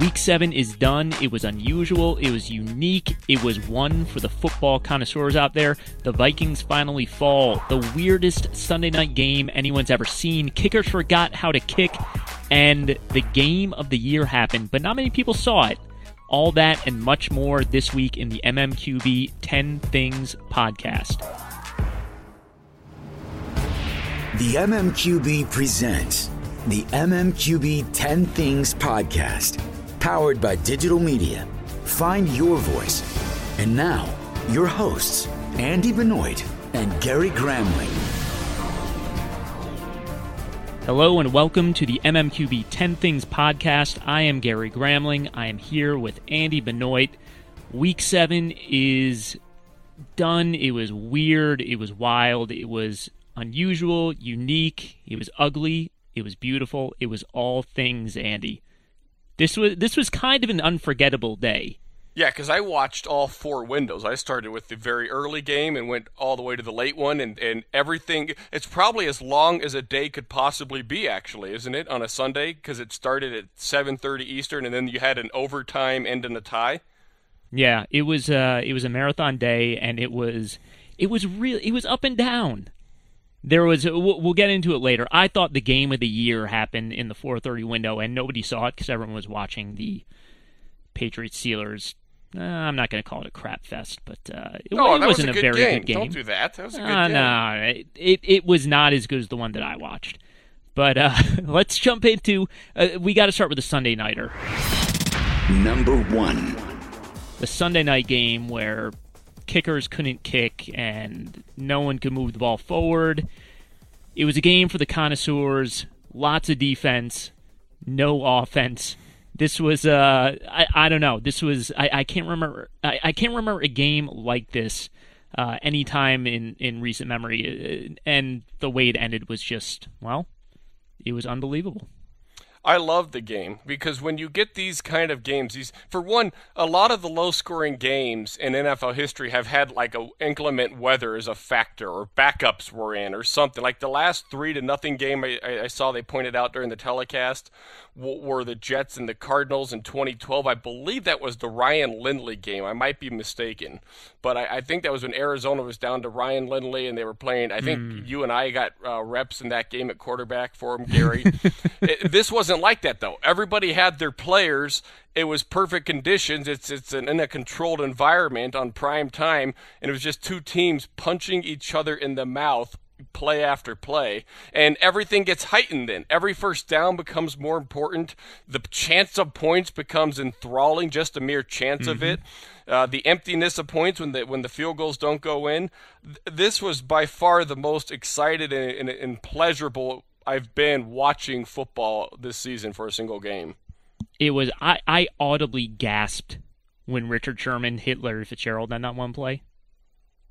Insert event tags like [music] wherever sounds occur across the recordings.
Week 7 is done. It was unusual. It was unique. It was one for the football connoisseurs out there. The Vikings finally fall. The weirdest Sunday night game anyone's ever seen. Kickers forgot how to kick, and the game of the year happened, but not many people saw it. All that and much more this week in the MMQB 10 Things podcast. The MMQB presents the MMQB 10 Things podcast, powered by digital media. Find your voice. And now, your hosts, Andy Benoit and Gary Gramling. Hello and welcome to the MMQB 10 Things podcast. I am Gary Gramling. I am here with Andy Benoit. Week 7 is done. It was weird. It was wild. It was unusual, unique. It was ugly. It was beautiful. It was all things Andy. This was this was kind of an unforgettable day. Yeah, because I watched all four windows. I started with the very early game and went all the way to the late one, and, and everything. It's probably as long as a day could possibly be, actually, isn't it, on a Sunday? Because it started at 7:30 Eastern, and then you had an overtime end in a tie. Yeah, it was uh, it was a marathon day, and it was it was real. It was up and down. There was we'll, we'll get into it later. I thought the game of the year happened in the 4:30 window, and nobody saw it because everyone was watching the Patriots Steelers uh, I'm not going to call it a crap fest, but uh, it, no, it wasn't was a, a, good very game. good game. Don't do that. That was a good uh, game. No, it, it, it was not as good as the one that I watched. But uh, [laughs] let's jump into. Uh, we got to start with the Sunday nighter. Number one. The Sunday night game where kickers couldn't kick and no one could move the ball forward. It was a game for the connoisseurs. Lots of defense, no offense this was uh I, I don't know this was I, I can't remember I, I can't remember a game like this uh anytime in in recent memory and the way it ended was just well it was unbelievable I love the game because when you get these kind of games, these for one, a lot of the low-scoring games in NFL history have had like a inclement weather as a factor, or backups were in, or something. Like the last three to nothing game I, I saw they pointed out during the telecast were the Jets and the Cardinals in 2012. I believe that was the Ryan Lindley game. I might be mistaken, but I, I think that was when Arizona was down to Ryan Lindley and they were playing. I think mm. you and I got uh, reps in that game at quarterback for him, Gary. [laughs] it, this wasn't like that though. Everybody had their players. It was perfect conditions. It's it's an, in a controlled environment on prime time, and it was just two teams punching each other in the mouth play after play, and everything gets heightened then. Every first down becomes more important. The chance of points becomes enthralling, just a mere chance mm-hmm. of it. Uh, the emptiness of points when the when the field goals don't go in. Th- this was by far the most excited and, and, and pleasurable I've been watching football this season for a single game. It was I, I audibly gasped when Richard Sherman hit Larry Fitzgerald on that one play.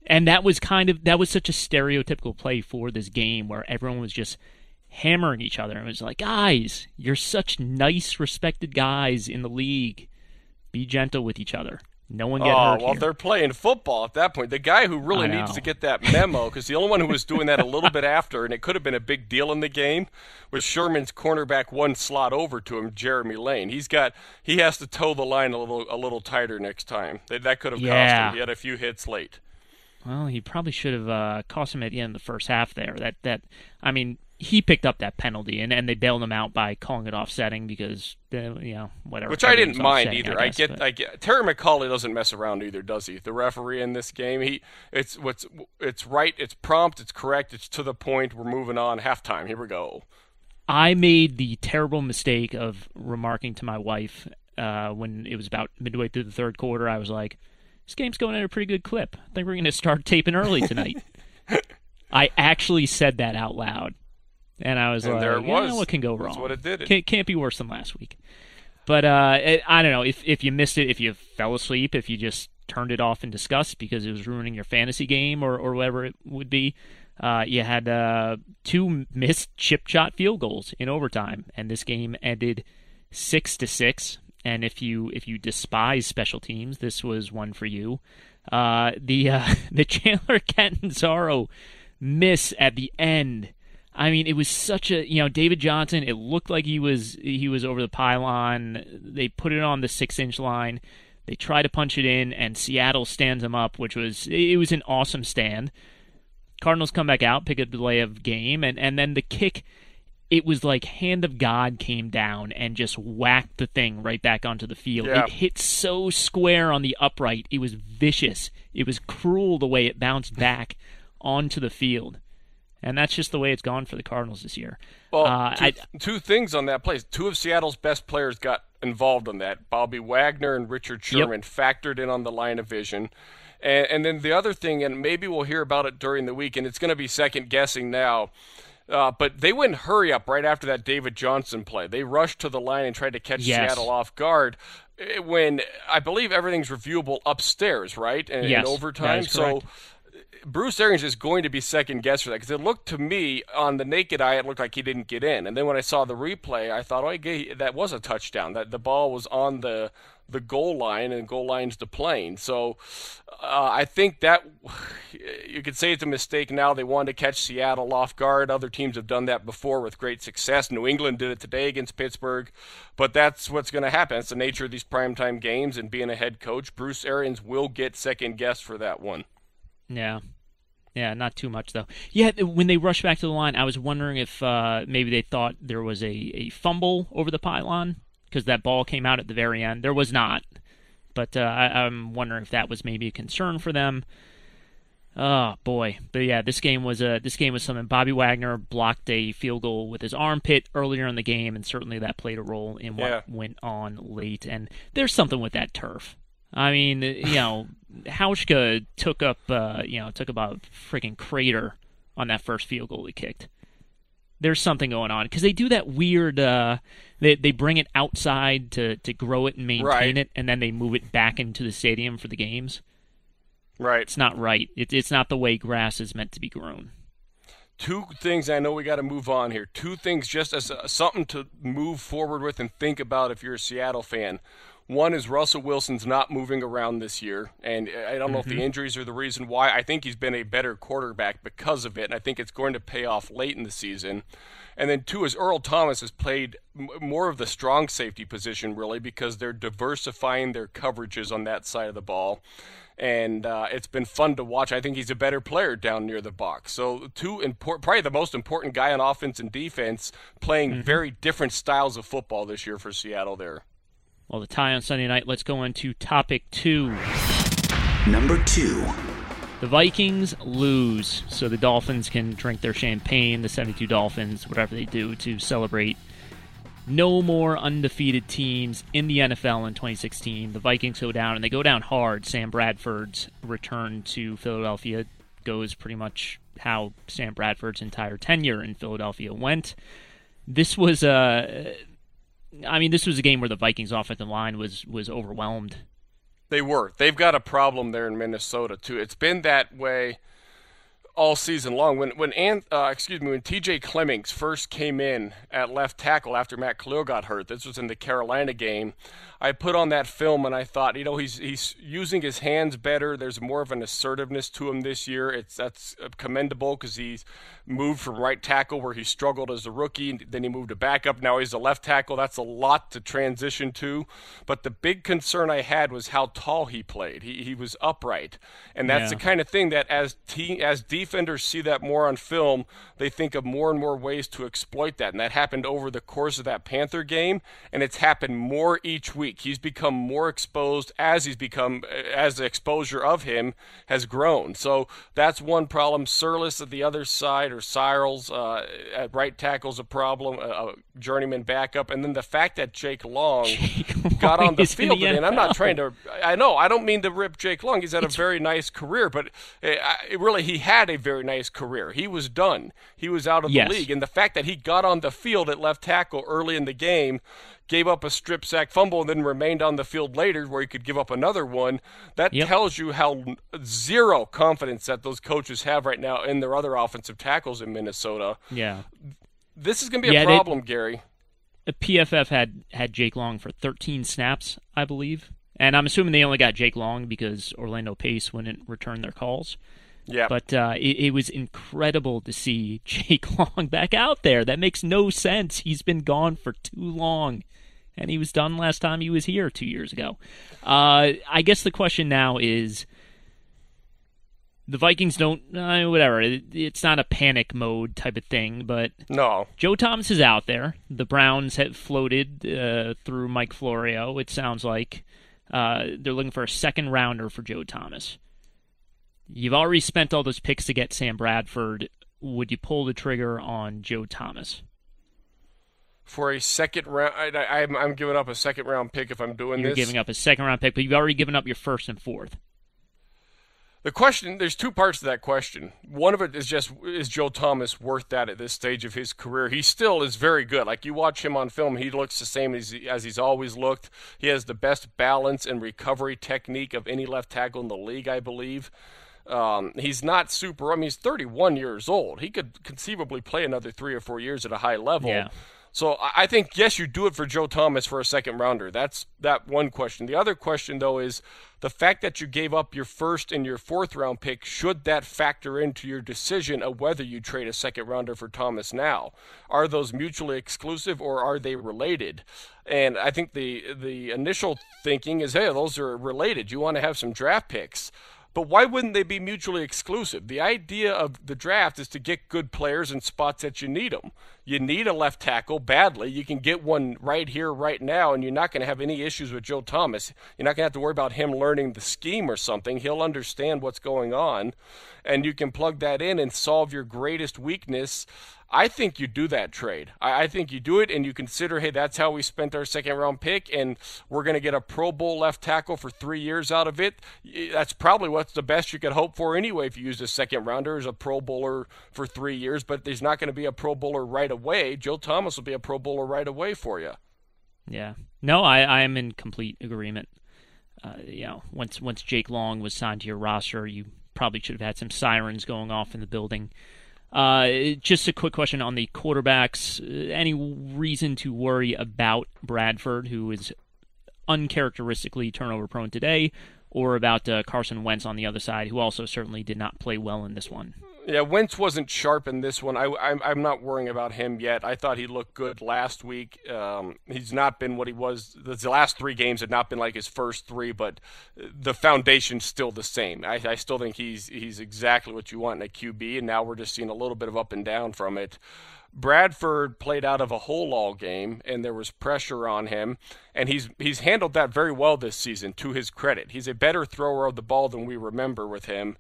And that was kind of that was such a stereotypical play for this game where everyone was just hammering each other and it was like, guys, you're such nice, respected guys in the league. Be gentle with each other. No one get oh, hurt. well, here. they're playing football at that point. The guy who really needs to get that memo, because the only one who was doing that a little bit after, and it could have been a big deal in the game, was Sherman's cornerback one slot over to him, Jeremy Lane. He's got he has to toe the line a little a little tighter next time. That, that could have yeah. cost him. He had a few hits late. Well, he probably should have uh, cost him at the end of the first half there. That that I mean, he picked up that penalty and, and they bailed him out by calling it offsetting because uh, you know whatever. Which I didn't mind either. I, guess, get but... I get Terry McAulay doesn't mess around either, does he? The referee in this game, he it's what's it's right, it's prompt, it's correct, it's to the point. We're moving on. Halftime. Here we go. I made the terrible mistake of remarking to my wife uh, when it was about midway through the third quarter. I was like this game's going at a pretty good clip. I think we're going to start [laughs] taping early tonight. [laughs] I actually said that out loud. And I was and like, there it was. what can go That's wrong? what it did. Can't, can't be worse than last week. But uh, it, I don't know. If, if you missed it, if you fell asleep, if you just turned it off in disgust because it was ruining your fantasy game or, or whatever it would be, uh, you had uh, two missed chip shot field goals in overtime. And this game ended 6 to 6 and if you if you despise special teams, this was one for you. Uh, the uh, [laughs] the Chandler [laughs] Catanzaro miss at the end. I mean, it was such a you know David Johnson. It looked like he was he was over the pylon. They put it on the six inch line. They try to punch it in, and Seattle stands him up, which was it was an awesome stand. Cardinals come back out, pick up the delay of game, and and then the kick. It was like hand of God came down and just whacked the thing right back onto the field. Yeah. It hit so square on the upright. It was vicious. It was cruel the way it bounced back [laughs] onto the field. And that's just the way it's gone for the Cardinals this year. Well, Uh, two, I- two things on that play. Two of Seattle's best players got involved on that. Bobby Wagner and Richard Sherman factored in on the line of vision. And, and then the other thing, and maybe we'll hear about it during the week, and it's going to be second guessing now. Uh, but they went hurry up right after that David Johnson play. They rushed to the line and tried to catch Yes. Seattle off guard. eh, When I believe everything's reviewable upstairs, right? In, in Yes, that overtime. So. Bruce Arians is going to be second guess for that because it looked to me on the naked eye it looked like he didn't get in, and then when I saw the replay, I thought, oh, that was a touchdown. That the ball was on the the goal line, and goal line's the plane. So uh, I think that [sighs] you could say it's a mistake now. They wanted to catch Seattle off guard. Other teams have done that before with great success. New England did it today against Pittsburgh, but that's what's going to happen. It's the nature of these primetime games, and being a head coach, Bruce Arians will get second guess for that one. Yeah. Yeah, not too much though. Yeah, when they rushed back to the line, I was wondering if uh, maybe they thought there was a, a fumble over the pylon because that ball came out at the very end. There was not, but uh, I, I'm wondering if that was maybe a concern for them. Oh boy, but yeah, this game was a this game was something. Bobby Wagner blocked a field goal with his armpit earlier in the game, and certainly that played a role in what Yeah. went on late. And there's something with that turf. I mean, you know, Hauschka took up, uh, you know, took about a freaking crater on that first field goal he kicked. There's something going on because they do that weird. Uh, they they bring it outside to to grow it and maintain Right. it, and then they move it back into the stadium for the games. Right. It's not right. It, it's not the way grass is meant to be grown. two things I know we got to move on here. Two things just as uh, something to move forward with and think about if you're a Seattle fan. One is Russell Wilson's not moving around this year, and I don't know if the injuries are the reason why. I think he's been a better quarterback because of it, and I think it's going to pay off late in the season. And then two is Earl Thomas has played m- more of the strong safety position, really, because they're diversifying their coverages on that side of the ball and uh, it's been fun to watch. I think he's a better player down near the box. So two import, probably the most important guy on offense and defense, playing very different styles of football this year for Seattle. There. Well, the tie on Sunday night. Let's go into topic two. Number two. The Vikings lose, so the Dolphins can drink their champagne, the 72 Dolphins, whatever they do to celebrate. No more undefeated teams in the NFL in 2016. The Vikings go down, and they go down hard. Sam Bradford's return to Philadelphia goes pretty much how Sam Bradford's entire tenure in Philadelphia went. This was a, I mean, this was a game where the Vikings' offensive line was was overwhelmed. They were. They've got a problem there in Minnesota too. It's been that way all season long. When when Ant, uh, excuse me, when T.J. Clemmings first came in at left tackle after Matt Kalil got hurt, this was in the Carolina game. I put on that film and I thought, you know, he's he's using his hands better. There's more of an assertiveness to him this year. It's that's uh, commendable because he's moved from right tackle where he struggled as a rookie, then he moved to backup. Now he's a left tackle. That's a lot to transition to. But the big concern I had was how tall he played. He he was upright, and that's Yeah. the kind of thing that as te- as defenders see that more on film, they think of more and more ways to exploit that. And that happened over the course of that Panther game, and it's happened more each week. He's become more exposed as he's become as the exposure of him has grown. So that's one problem. Surlis at the other side, or Sirles uh, at right tackle's a problem. A, a journeyman backup, and then the fact that Jake Long [laughs] got on the Long is in field today, and I'm not trying to. I know I don't mean to rip Jake Long. He's had a very nice career, but uh, I- really he had a very nice career. He was done. He was out of Yes. the league, and the fact that he got on the field at left tackle early in the game, gave up a strip sack fumble, and then remained on the field later where he could give up another one. That Yep. tells you how zero confidence that those coaches have right now in their other offensive tackles in Minnesota. Yeah. This is going to be Yeah, a they- problem, Gary. the PFF had had Jake Long for 13 snaps, I believe, and I'm assuming they only got Jake Long because Orlando Pace wouldn't return their calls. Yeah. But uh, it, it, was incredible to see [laughs] Jake Long back out there. That makes no sense. He's been gone for too long, and he was done last time he was here two years ago. Uh, I guess the question now is. The Vikings don't, uh, whatever. It, it's not a panic mode type of thing, but no. Joe Thomas is out there. The Browns have floated uh, through Mike Florio. It sounds like uh, they're looking for a second rounder for Joe Thomas. You've already spent all those picks to get Sam Bradford. Would you pull the trigger on Joe Thomas? For a second round, I, am I'm giving up a second round pick if I'm doing You're this. You're giving up a second round pick, but you've already given up your first and fourth. The question, there's two parts to that question. One of it is just, is Joe Thomas worth that at this stage of his career? He still is very good. Like you watch him on film, he looks the same as, as he's always looked. He has the best balance and recovery technique of any left tackle in the league, I believe. Um, he's not super. I mean, he's 31 years old. He could conceivably play another three or four years at a high level. Yeah. So I think yes, you do it for Joe Thomas for a second rounder. That's that one question. The other question though is the fact that you gave up your first and your fourth round pick. Should that factor into your decision of whether you trade a second rounder for Thomas now? Are those mutually exclusive or are they related? And I think the the initial thinking is, hey, those are related. You want to have some draft picks. But why wouldn't they be mutually exclusive? The idea of the draft is to get good players in spots that you need them. You need a left tackle badly. You can get one right here, right now, and you're not going to have any issues with Joe Thomas. You're not going to have to worry about him learning the scheme or something. He'll understand what's going on, and you can plug that in and solve your greatest weakness I think you do that trade. I, I, think you do it and you consider, hey, that's how we spent our second round pick, and we're going to get a Pro Bowl left tackle for three years out of it. That's probably what's the best you could hope for anyway if you use a second rounder as a Pro Bowler for three years, but there's not going to be a Pro Bowler right away. Joe Thomas will be a Pro Bowler right away for you. Yeah. No, I, I am in complete agreement. Uh, you know, once once Jake Long was signed to your roster, you probably should have had some sirens going off in the building. Uh, just a quick question on the quarterbacks. Any reason to worry about Bradford, who is uncharacteristically turnover prone today, or about uh, Carson Wentz on the other side, who also certainly did not play well in this one? Yeah, Wentz wasn't sharp in this one. I, I'm, I'm not worrying about him yet. I thought he looked good last week. Um, he's not been what he was. The last three games had not been like his first three, but the foundation's still the same. I, I still think he's he's exactly what you want in a QB, and now we're just seeing a little bit of up and down from it. Bradford played out of a hole all game, and there was pressure on him, and he's he's handled that very well this season. To his credit, he's a better thrower of the ball than we remember with him.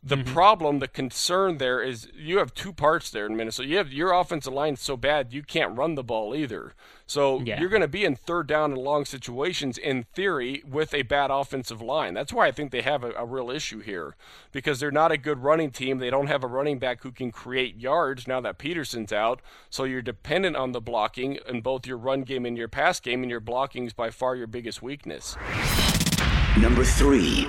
The mm-hmm. problem, the concern there is you have two parts there in Minnesota. You have your offensive line so bad you can't run the ball either. So yeah. you're going to be in third down and long situations in theory with a bad offensive line. That's why I think they have a, a real issue here because they're not a good running team. They don't have a running back who can create yards now that Peterson's out. So you're dependent on the blocking in both your run game and your pass game, and your blocking is by far your biggest weakness. Number three.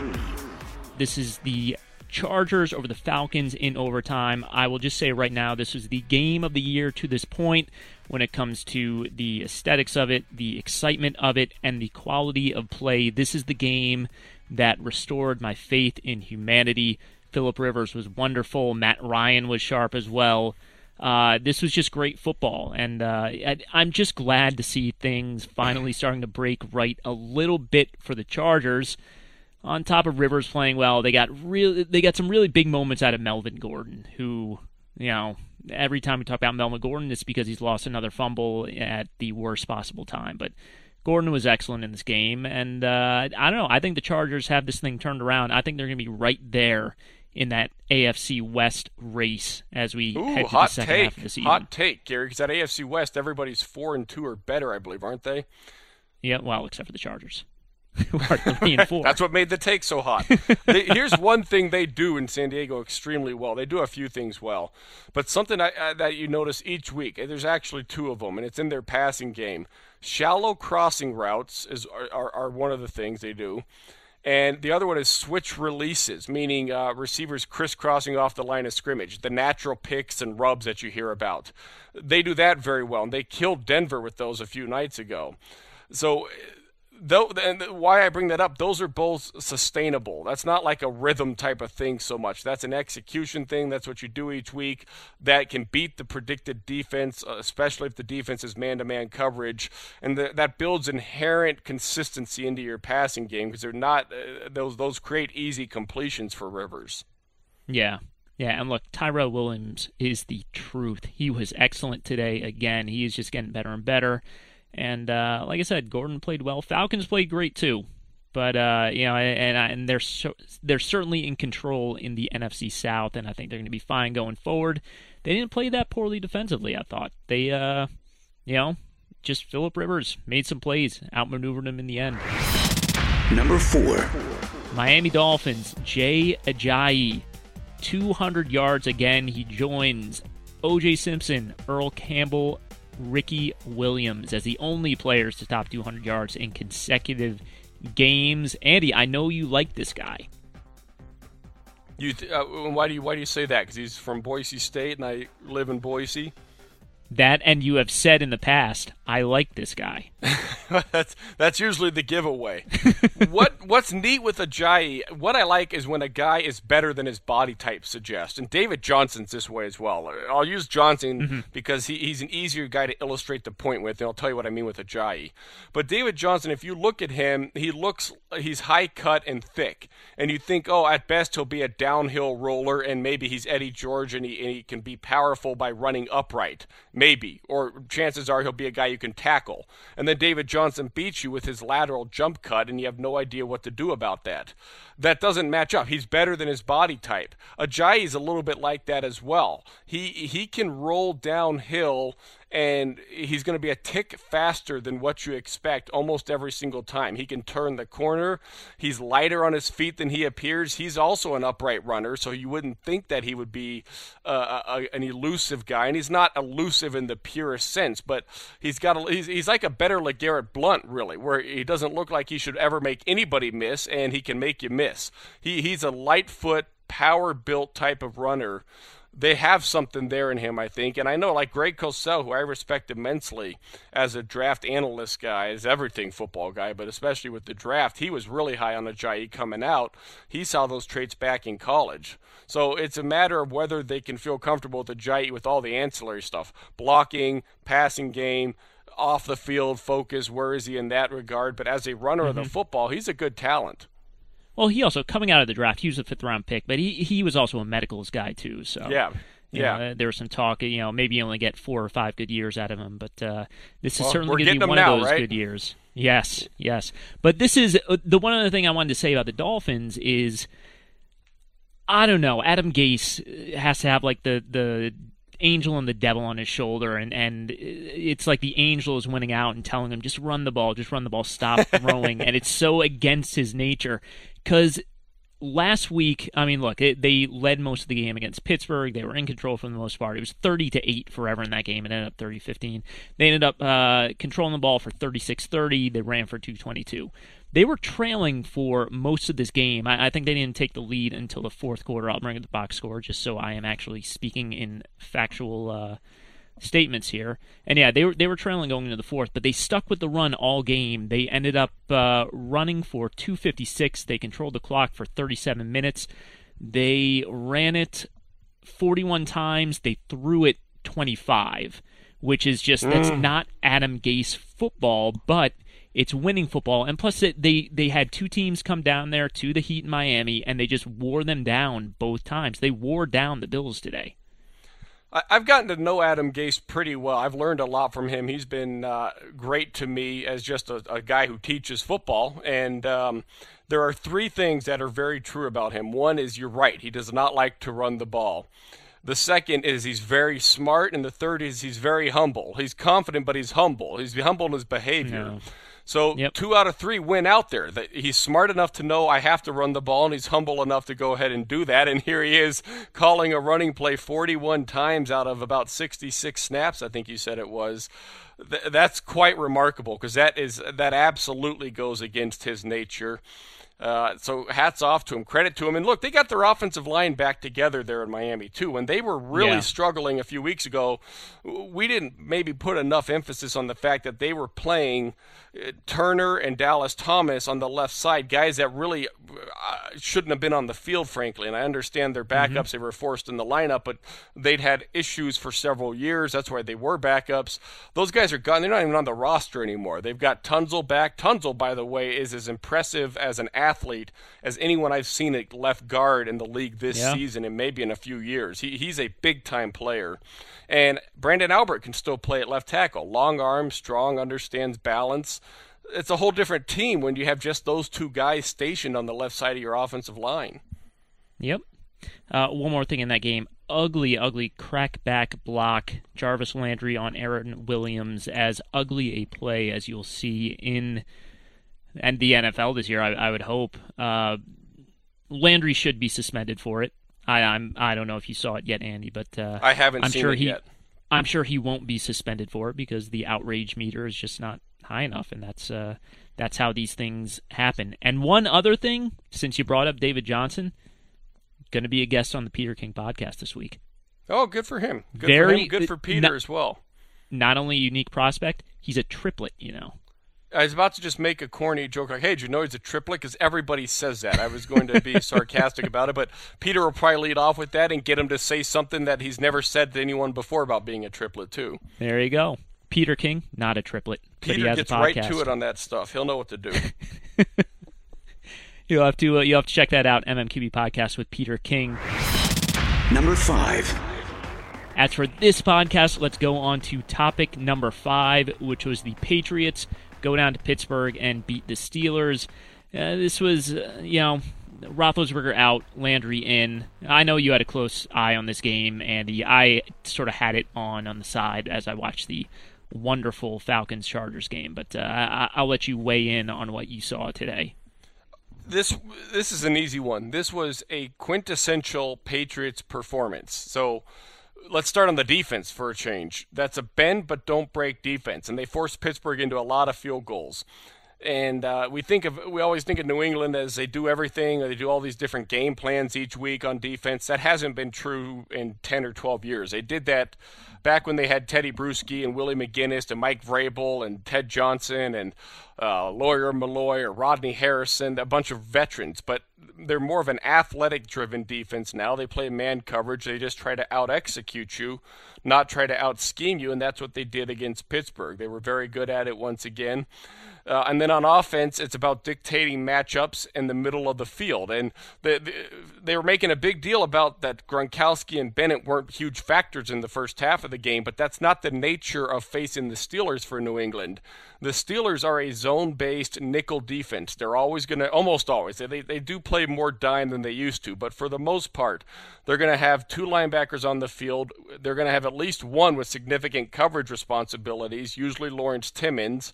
This is the Chargers over the Falcons in overtime. I will just say right now, this is the game of the year to this point when it comes to the aesthetics of it, the excitement of it, and the quality of play. This is the game that restored my faith in humanity. Philip Rivers was wonderful. Matt Ryan was sharp as well. Uh, this was just great football, and uh, I'm just glad to see things finally starting to break right a little bit for the Chargers on top of Rivers playing well, they got really they got some really big moments out of Melvin Gordon, who you know every time we talk about Melvin Gordon, it's because he's lost another fumble at the worst possible time. But Gordon was excellent in this game, and uh, I don't know. I think the Chargers have this thing turned around. I think they're going to be right there in that AFC West race as we Ooh, head to hot the second take. half of the season. Hot take, Gary, because that AFC West, everybody's four and two or better, I believe, aren't they? Yeah, well, except for the Chargers. Three and four. That's what made the take so hot. [laughs] they, here's one thing they do in San Diego extremely well. They do a few things well, but something I, I, that you notice each week. There's actually two of them, and it's in their passing game. Shallow crossing routes is are, are, are one of the things they do. And the other one is switch releases, meaning uh, receivers crisscrossing off the line of scrimmage, the natural picks and rubs that you hear about. They do that very well, and they killed Denver with those a few nights ago. So though, and why I bring that up, those are both sustainable. That's not like a rhythm type of thing so much. That's an execution thing. That's what you do each week. That can beat the predicted defense, uh, especially if the defense is man-to-man coverage, and the, that builds inherent consistency into your passing game because they're not uh, those those create easy completions for Rivers. Yeah. Yeah, and look, Tyrell Williams is the truth. He was excellent today. Again, he is just getting better and better. And uh, like I said, Gordon played well. Falcons played great too. But uh, you know, and and they're so, they're certainly in control in the NFC South, and I think they're going to be fine going forward. They didn't play that poorly defensively. I thought they, uh, you know, just Philip Rivers made some plays, outmaneuvered them in the end. Number four, Miami Dolphins. Jay Ajayi, 200 yards again. He joins O.J. Simpson, Earl Campbell, Ricky Williams as the only players to top 200 yards in consecutive games. Andy, I know you like this guy. You th- uh, why do you why do you say that? Because he's from Boise State, and I live in Boise. That and you have said in the past, I like this guy. [laughs] that's that's usually the giveaway. [laughs] what what's neat with Ajayi, what I like is when a guy is better than his body type suggests. And David Johnson's this way as well. I'll use Johnson mm-hmm. because he, he's an easier guy to illustrate the point with, and I'll tell you what I mean with Ajayi. But David Johnson, if you look at him, he looks he's high cut and thick, and you think, oh, at best he'll be a downhill roller, and maybe he's Eddie George, and he, and he can be powerful by running upright maybe, or chances are he'll be a guy you can tackle. And then David Johnson beats you with his lateral jump cut, and you have no idea what to do about that. That doesn't match up. He's better than his body type. Ajayi's a little bit like that as well. He he can roll downhill and he's going to be a tick faster than what you expect almost every single time. He can turn the corner. He's lighter on his feet than he appears. He's also an upright runner, so you wouldn't think that he would be uh, a, an elusive guy. And he's not elusive in the purest sense, but he's got a, he's, he's like a better LeGarrette Blunt, really, where he doesn't look like he should ever make anybody miss, and he can make you miss. He he's a light foot, power built type of runner they have something there in him, I think. And I know, like Greg Cosell, who I respect immensely as a draft analyst guy, as everything football guy, but especially with the draft, he was really high on Ajayi coming out. He saw those traits back in college. So it's a matter of whether they can feel comfortable with Ajayi with all the ancillary stuff blocking, passing game, off the field focus. Where is he in that regard? But as a runner mm-hmm. of the mm-hmm. football, he's a good talent. Well, he also coming out of the draft, he was a fifth round pick, but he he was also a medicals guy too. So yeah. yeah, know, there was some talk. You know, maybe you only get four or five good years out of him, but uh, this is well, certainly going to be one now, of those right? good years. Yes, yes. But this is uh, the one other thing I wanted to say about the Dolphins is, I don't know. Adam Gase has to have like the the angel and the devil on his shoulder, and and it's like the angel is winning out and telling him just run the ball, just run the ball, stop [laughs] throwing, and it's so against his nature because last week, I mean, look, it, they led most of the game against Pittsburgh. They were in control for the most part. It was 30 to 8 forever in that game. It ended up 30 15. They ended up uh, controlling the ball for 36 30. They ran for 222. They were trailing for most of this game. I, I, think they didn't take the lead until the fourth quarter. I'll bring up the box score just so I am actually speaking in factual. Uh, statements here. And yeah, they were they were trailing going into the fourth, but they stuck with the run all game. They ended up uh, running for 256. They controlled the clock for 37 minutes. They ran it 41 times. They threw it 25, which is just mm. that's not Adam Gase football, but it's winning football. And plus, it, they they had two teams come down there to the Heat in Miami, and they just wore them down both times. They wore down the Bills today. I've gotten to know Adam Gase pretty well. I've learned a lot from him. He's been uh, great to me as just a, a, guy who teaches football. And um, there are three things that are very true about him. One is you're right, he does not like to run the ball. The second is he's very smart, and the third is he's very humble. He's confident, but he's humble. He's humble in his behavior. So yep. two out of three win out there. He's smart enough to know I have to run the ball, and he's humble enough to go ahead and do that. And here he is calling a running play 41 times out of about 66 snaps. I think you said it was. That's quite remarkable because that is that absolutely goes against his nature. Uh, so hats off to him, credit to him. And look, they got their offensive line back together there in Miami too. When they were really Yeah. struggling a few weeks ago, we didn't maybe put enough emphasis on the fact that they were playing uh, Turner and Dallas Thomas on the left side, guys that really uh, shouldn't have been on the field, frankly. And I understand their backups; they were forced in the lineup, but they'd had issues for several years. That's why they were backups. Those guys are gone; they're not even on the roster anymore. They've got Tunsil back. Tunsil, by the way, is as impressive as an athlete as anyone I've seen at left guard in the league this Yeah. season, and maybe in a few years. He, he's a big time player. And Branden Albert can still play at left tackle. Long arm, strong, understands balance. It's a whole different team when you have just those two guys stationed on the left side of your offensive line. Yep. Uh, one more thing in that game. Ugly, ugly crackback block. Jarvis Landry on Aaron Williams. As ugly a play as you'll see in and the NFL this year, I, I would hope. Uh, Landry should be suspended for it. I, I'm I don't know if you saw it yet, Andy, but uh, I haven't I'm seen sure it he, yet. I'm sure he won't be suspended for it because the outrage meter is just not high enough, and that's uh, that's how these things happen. And one other thing, since you brought up David Johnson, going to be a guest on the Peter King podcast this week. Oh, good for him. Good for Very- him. Good for Peter no- as well. Not only a unique prospect, he's a triplet. You know, I was about to just make a corny joke like, "Hey, did you know he's a triplet?" Because everybody says that. I was going to be [laughs] sarcastic about it, but Peter will probably lead off with that and get him to say something that he's never said to anyone before about being a triplet too. there you go. Peter King, not a triplet, but he Peter has gets a right podcast. to it on that stuff. He'll know what to do. [laughs] You'll have to uh, you'll have to check that out. MMQB podcast with Peter King. Number five. As for this podcast, let's go on to topic number five, which was the Patriots go down to Pittsburgh and beat the Steelers. Uh, this was, uh, you know, Roethlisberger out, Landry in. I know you had a close eye on this game, Andy. I sort of had it on on the side as I watched the wonderful Falcons Chargers game, but uh, I- I'll let you weigh in on what you saw today. this this is an easy one. This was a quintessential Patriots performance. So let's start on the defense for a change. That's a bend but don't break defense, and they forced Pittsburgh into a lot of field goals. And uh, we think of we always think of New England as they do everything, they do all these different game plans each week on defense. That hasn't been true in ten or twelve years. They did that back when they had Tedy Bruschi and Willie McGinest and Mike Vrabel and Ted Johnson and uh, Lawyer Milloy or Rodney Harrison, a bunch of veterans. But they're more of an athletic-driven defense now. They play man coverage. They just try to out-execute you, not try to out-scheme you, and that's what they did against Pittsburgh. They were very good at it once again. Uh, and then on offense, it's about dictating matchups in the middle of the field. And the, the, they were making a big deal about that Gronkowski and Bennett weren't huge factors in the first half of the game, but that's not the nature of facing the Steelers for New England. The Steelers are a zone based nickel defense. They're always going to, almost always, they, they do play more dime than they used to, but for the most part, they're going to have two linebackers on the field. They're going to have at least one with significant coverage responsibilities, usually Lawrence Timmons.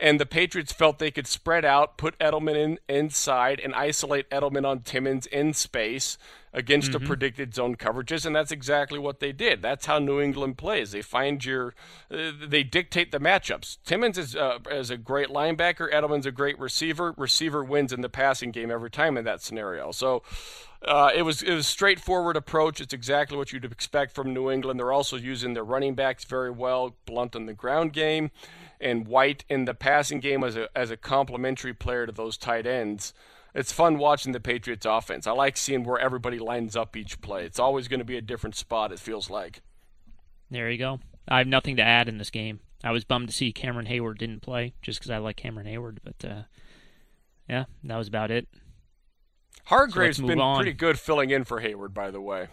And the Patriots felt they could spread out, put Edelman in, inside, and isolate Edelman on Timmons in space against the predicted zone coverages, and that's exactly what they did. That's how New England plays. They find your, uh, they dictate the matchups. Timmons is uh, is a great linebacker. Edelman's a great receiver. Receiver wins in the passing game every time in that scenario. So. Uh, it was it was straightforward approach. It's exactly what you'd expect from New England. They're also using their running backs very well. Blunt in the ground game, and White in the passing game as a as a complementary player to those tight ends it's fun watching the Patriots offense. I like seeing where everybody lines up each play. It's always going to be a different spot, it feels like. There you go. I have nothing to add in this game. I was bummed to see Cameron Heyward didn't play just because I like Cameron Heyward, but uh, yeah, that was about it. Hargrave's move been on. pretty good filling in for Heyward, by the way.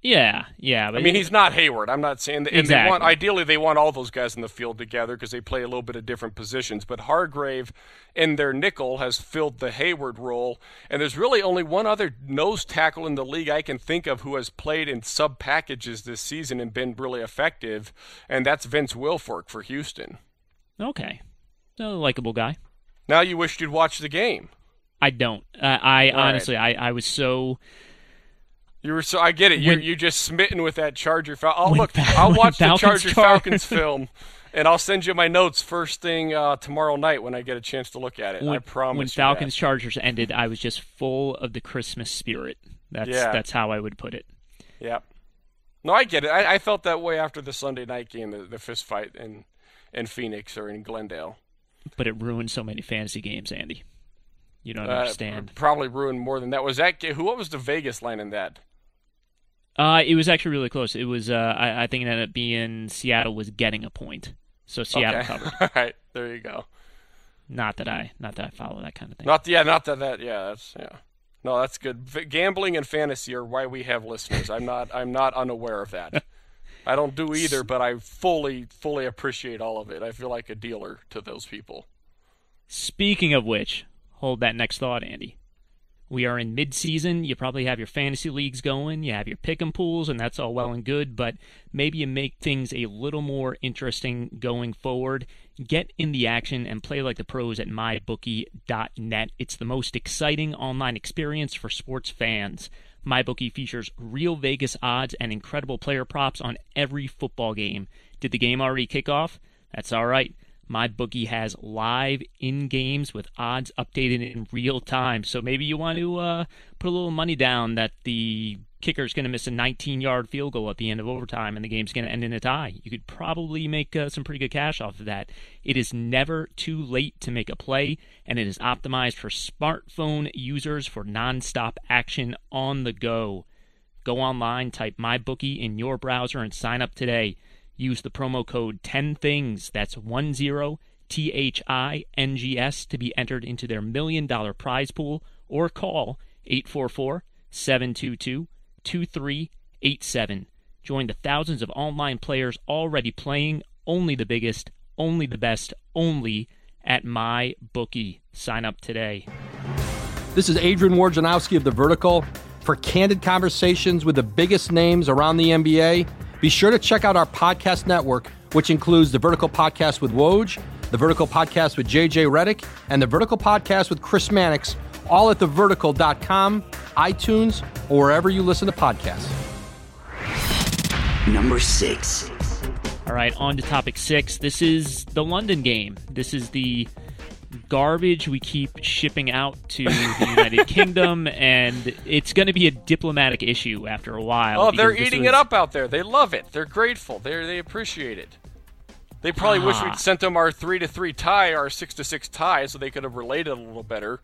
Yeah, yeah. I mean, he's not Heyward. I'm not saying that. And they Exactly. want, ideally, they want all those guys in the field together because they play a little bit of different positions. But Hargrave, in their nickel, has filled the Heyward role. And there's really only one other nose tackle in the league I can think of who has played in sub packages this season and been really effective, and that's Vince Wilfork for Houston. okay. A likable guy. Now you wished you'd watch the game. I don't. Uh, I All right. honestly, I, I was so You were so I get it. You you just smitten with that Charger. Fal- I'll look. I'll watch the Charger Char- Falcons [laughs] film and I'll send you my notes first thing uh, tomorrow night when I get a chance to look at it. When, I promise. When Falcons Chargers ended, I was just full of the Christmas spirit. That's yeah. that's how I would put it. Yep. No, I get it. I, I felt that way after the Sunday night game, the, the fist fight in in Phoenix or in Glendale. But it ruined so many fantasy games, Andy. You don't uh, understand. Probably ruined more than that. Was that who? What was the Vegas line in that? Uh, it was actually really close. It was. Uh, I, I think it ended up being Seattle was getting a point, so Seattle okay. covered. [laughs] All right, there you go. Not that I, not that I follow that kind of thing. Not yeah, not that that yeah, that's yeah. No, that's good. Gambling and fantasy are why we have listeners. I'm not. I'm not unaware of that. I don't do either, but I fully, fully appreciate all of it. I feel like a dealer to those people. Speaking of which, hold that next thought, Andy. We are in mid-season. You probably have your fantasy leagues going. You have your pick'em pools, and that's all well and good. But maybe you make things a little more interesting going forward. Get in the action and play like the pros at mybookie.net. It's the most exciting online experience for sports fans. MyBookie features real Vegas odds and incredible player props on every football game. Did the game already kick off? That's all right. MyBookie has live in games with odds updated in real time. So maybe you want to uh, put a little money down that the kicker is going to miss a 19 yard field goal at the end of overtime and the game's going to end in a tie. You could probably make uh, some pretty good cash off of that. It is never too late to make a play, and it is optimized for smartphone users for nonstop action on the go. Go online, type MyBookie in your browser, and sign up today. Use the promo code 10things, that's 10 T H I N G S, to be entered into their million dollar prize pool or call 844 722 2387. Join the thousands of online players already playing only the biggest, only the best, only at my bookie. Sign up today. This is Adrian Wojnarowski of The Vertical. For candid conversations with the biggest names around the NBA, be sure to check out our podcast network, which includes The Vertical Podcast with Woj, The Vertical Podcast with JJ Redick, and The Vertical Podcast with Chris Mannix all at thevertical.com, iTunes, or wherever you listen to podcasts. Number six. All right, on to topic six. This is the London game. This is the garbage we keep shipping out to the United [laughs] Kingdom, and it's going to be a diplomatic issue after a while. Oh, they're eating was... it up out there. They love it. They're grateful. They they appreciate it. They probably ah. wish we'd sent them our three to three tie, our six to six tie, so they could have related a little better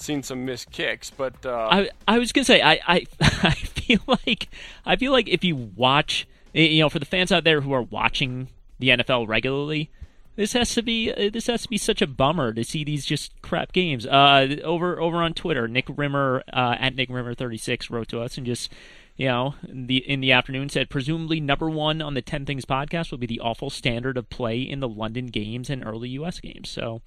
seen some missed kicks, but uh, I I was gonna say I, I [laughs] I feel like I feel like if you watch you know for the fans out there who are watching the NFL regularly, this has to be uh, this has to be such a bummer to see these just crap games. Uh, over over on Twitter, Nick Rimmer uh, at Nick Rimmer thirty six wrote to us and just you know the in the afternoon said presumably number one on the ten things podcast will be the awful standard of play in the London games and early U.S. games. So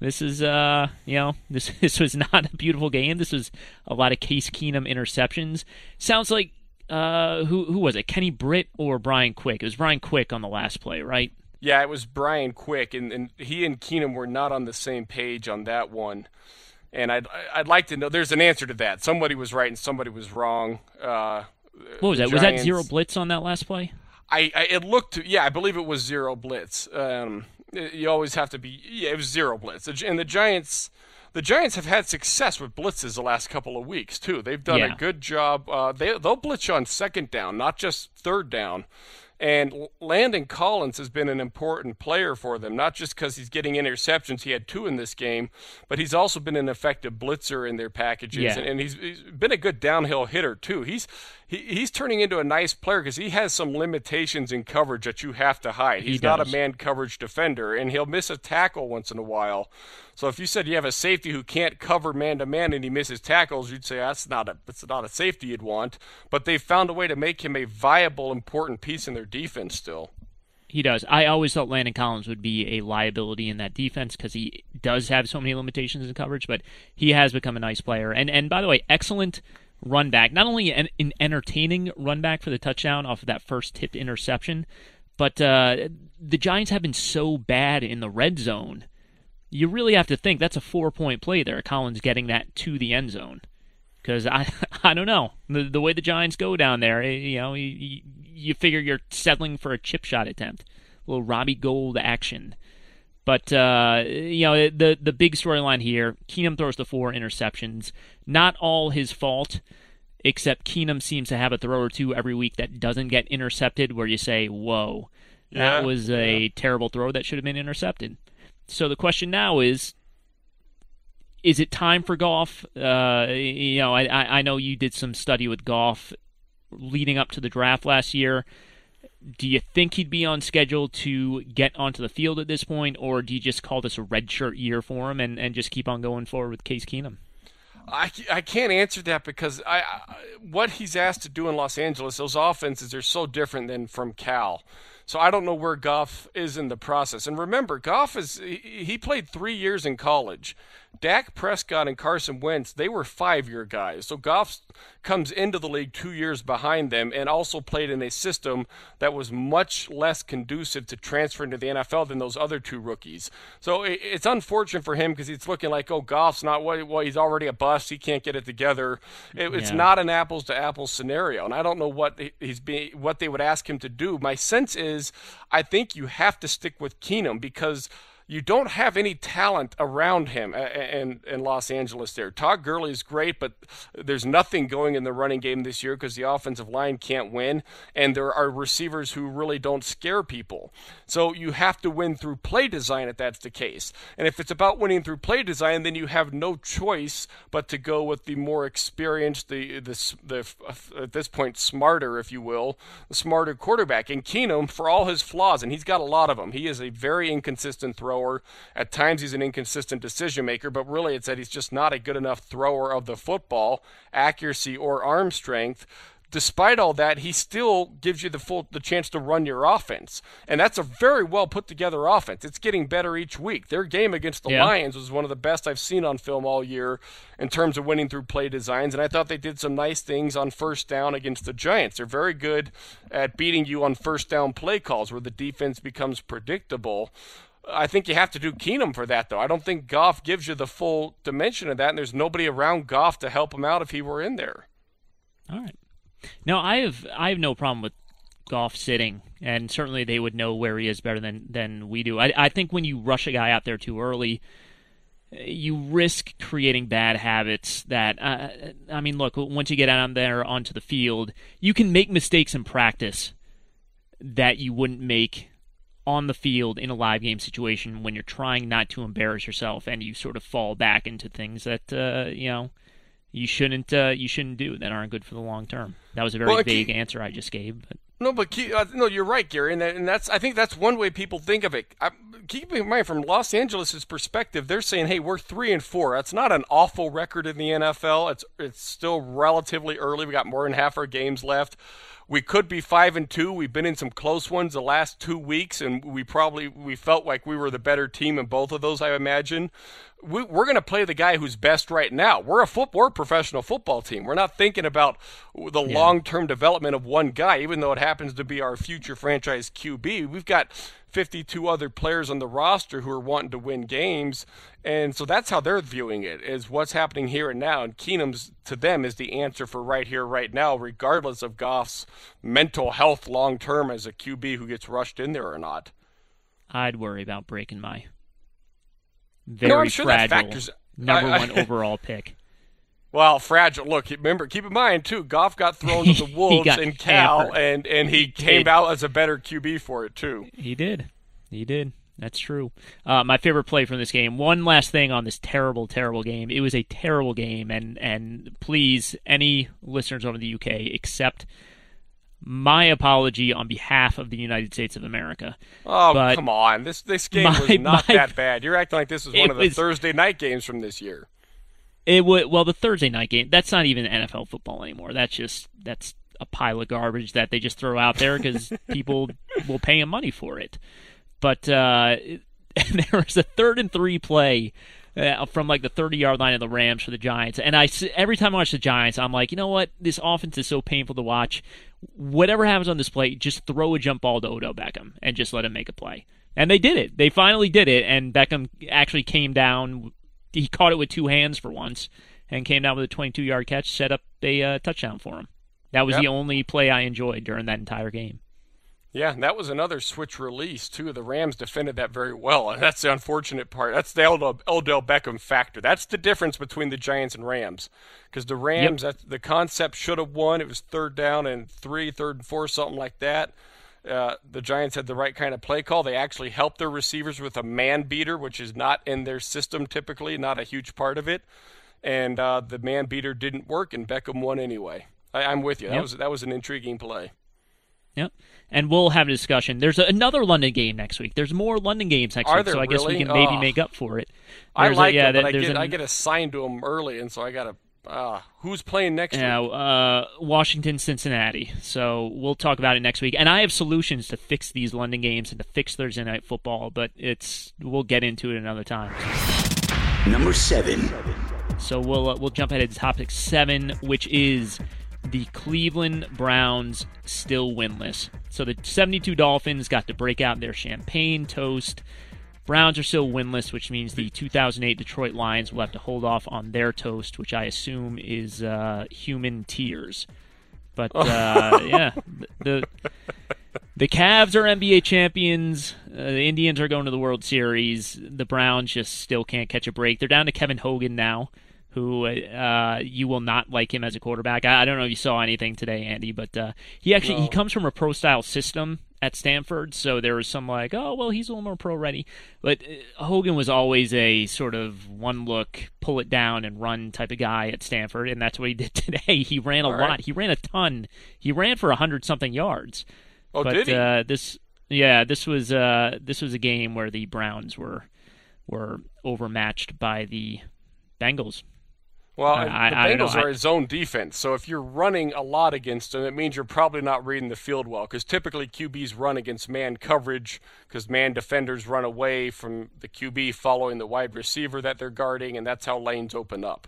this is, uh, you know, [laughs] this this was not a beautiful game. This was a lot of Case Keenum interceptions. Sounds like, uh, who who was it? Kenny Britt or Brian Quick? It was Brian Quick on the last play, right? Yeah, it was Brian Quick, and, and he and Keenum were not on the same page on that one. And I'd I'd like to know. There's an answer to that. Somebody was right and somebody was wrong. Uh, what was that? Giants, was that zero blitz on that last play? I, I it looked. To yeah, I believe it was zero blitz. Um, you always have to be. Yeah, it was zero blitz, and the Giants. The Giants have had success with blitzes the last couple of weeks too. They've done yeah. a good job. Uh, they they'll blitz you on second down, not just third down. And Landon Collins has been an important player for them, not just because he's getting interceptions. He had two in this game, but he's also been an effective blitzer in their packages, yeah. and, and he's, he's been a good downhill hitter too. He's he, he's turning into a nice player because he has some limitations in coverage that you have to hide. He's he not a man coverage defender, and he'll miss a tackle once in a while. So if you said you have a safety who can't cover man to man and he misses tackles, you'd say that's not a that's not a safety you'd want. But they've found a way to make him a viable, important piece in their defense still. He does. I always thought Landon Collins would be a liability in that defense because he does have so many limitations in coverage, but he has become a nice player. And and by the way, excellent run back. Not only an, an entertaining run back for the touchdown off of that first tipped interception, but uh, the Giants have been so bad in the red zone you really have to think that's a four point play there. Collins getting that to the end zone. Because I, [laughs] I don't know the the way the Giants go down there. Eh, you know, you, you figure you're settling for a chip shot attempt. little Robbie Gould action. But uh, you know the the big storyline here: Keenum throws the four interceptions. Not all his fault, except Keenum seems to have a throw or two every week that doesn't get intercepted. Where you say, "Whoa, that Yeah, was a terrible throw that should have been intercepted." So the question now is: Is it time for Goff? Uh, you know, I, I I know you did some study with Goff leading up to the draft last year. Do you think he'd be on schedule to get onto the field at this point, or do you just call this a redshirt year for him and, and just keep on going forward with Case Keenum? I, I can't answer that because I, I what he's asked to do in Los Angeles, those offenses are so different than from Cal. So I don't know where Goff is in the process. And remember, Goff is he, he played three years in college. Dak Prescott and Carson Wentz, they were five-year guys. So Goff comes into the league two years behind them and also played in a system that was much less conducive to transferring to the NFL than those other two rookies. So it's unfortunate for him because it's looking like, oh, Goff's not what well, he's already a bust. He can't get it together. It, it's Yeah. not an apples to apples scenario, and I don't know what he's being what they would ask him to do. My sense is, I think you have to stick with Keenum because you don't have any talent around him uh, a- in, in Los Angeles there. Todd Gurley is great, but there's nothing going in the running game this year because the offensive line can't win, and there are receivers who really don't scare people. So you have to win through play design if that's the case. And if it's about winning through play design, then you have no choice but to go with the more experienced, the the, the uh, at this point smarter, if you will, smarter quarterback. And Keenum, for all his flaws, and he's got a lot of them, he is a very inconsistent thrower. At times, he's an inconsistent decision maker, but really, it's that he's just not a good enough thrower of the football, accuracy or arm strength despite all that, he still gives you the full the chance to run your offense, and that's a very well put together offense. It's getting better each week. Their game against the Yeah. Lions was one of the best I've seen on film all year in terms of winning through play designs, and I thought they did some nice things on first down against the Giants. They're very good at beating you on first down play calls where the defense becomes predictable. I think you have to do Keenum for that, though. I don't think Goff gives you the full dimension of that, and there's nobody around Goff to help him out if he were in there. All right. No, I have I have no problem with Goff sitting, and certainly they would know where he is better than than we do. I I think when you rush a guy out there too early, you risk creating bad habits. That uh, I mean, look, once you get out there onto the field, you can make mistakes in practice that you wouldn't make on the field in a live game situation when you're trying not to embarrass yourself and you sort of fall back into things that uh, you know you shouldn't uh, you shouldn't do that aren't good for the long term. That was a very Well, vague keep- answer I just gave, but No, but keep, uh, no, you're right, Gary, and, that, and that's I think that's one way people think of it. I, keep in mind, from Los Angeles' perspective, they're saying, "Hey, we're three and four. That's not an awful record in the NFL. It's it's still relatively early. We got more than half our games left. We could be five and two. We've been in some close ones the last two weeks, and we probably we felt like we were the better team in both of those. I imagine. We, we're going to play the guy who's best right now. We're a foot, we're a professional football team. We're not thinking about the long-term development of one guy, even though it happens to be our future franchise QB. We've got 52 other players on the roster who are wanting to win games, and so that's how they're viewing it: is what's happening here and now. And Keenum's to them is the answer for right here, right now, regardless of Goff's mental health long-term as a QB who gets rushed in there or not. I'd worry about breaking my very No, I'm sure that fragile factors- number I- I- one overall pick. [laughs] Well, fragile. Look, remember, keep in mind too. Goff got thrown to the [laughs] wolves in Cal, and and he, He came did. out as a better QB for it too. He did. He did. That's true. Uh, my favorite play from this game. One last thing on this terrible, terrible game. It was a terrible game, and and please, any listeners over the UK, accept my apology on behalf of the United States of America. Oh, But come on! This this game my- was not my- that bad. You're acting like this was one of the was- Thursday night games from this year. It would well the Thursday night game. That's not even NFL football anymore. That's just that's a pile of garbage that they just throw out there because [laughs] people will pay them money for it. But uh, [laughs] there was a third and three play uh, from like the 30 yard line of the Rams for the Giants, and I every time I watch the Giants, I'm like, you know what? This offense is so painful to watch. Whatever happens on this play, just throw a jump ball to Odell Beckham and just let him make a play. And they did it. They finally did it, and Beckham actually came down he caught it with two hands for once and came down with a 22 yard catch, set up a uh, touchdown for him. That was Yep. the only play I enjoyed during that entire game. Yeah, and that was another switch release too. The Rams defended that very well, and that's the unfortunate part. That's the Odell, Odell Beckham factor. That's the difference between the Giants and Rams, because the Rams, yep. the concept should have won. It was third down and three, third and four, something like that. Uh, the Giants had the right kind of play call. They actually helped their receivers with a man beater, which is not in their system typically, not a huge part of it. And uh, the man beater didn't work, and Beckham won anyway. I, am with you. That yep. was that was an intriguing play. Yep. And we'll have a discussion. There's another London game next week. There's more London games next Are week, so I really? guess we can maybe oh. make up for it. There's I like a, yeah, it, but I get, an, I get assigned to them early, and so I got to uh, who's playing next yeah, week? Uh, Washington, Cincinnati. So we'll talk about it next week. And I have solutions to fix these London games and to fix Thursday night football, but it's we'll get into it another time. Number seven. So we'll uh, we'll jump ahead to topic seven, which is the Cleveland Browns still winless. So the 72 Dolphins got to break out their champagne toast. Browns are still winless, which means the 2008 Detroit Lions will have to hold off on their toast, which I assume is uh, human tears. But uh, [laughs] yeah, the the Cavs are NBA champions. Uh, the Indians are going to the World Series. The Browns just still can't catch a break. They're down to Kevin Hogan now who uh, you will not like him as a quarterback. I, I, don't know if you saw anything today, Andy, but uh, he actually no. he comes from a pro style system at Stanford, so there was some like, oh well, he's a little more pro ready. But uh, Hogan was always a sort of one look, pull it down and run type of guy at Stanford, and that's what he [laughs] did today. He ran a All lot. Right. He ran a ton. He ran for a hundred something yards. Oh, but, did he? Uh, this yeah, this was uh, this was a game where the Browns were were overmatched by the Bengals. Well, I, the Bengals are a zone defense, so if you're running a lot against them, it means you're probably not reading the field well. Because typically QBs run against man coverage, because man defenders run away from the QB following the wide receiver that they're guarding, and that's how lanes open up.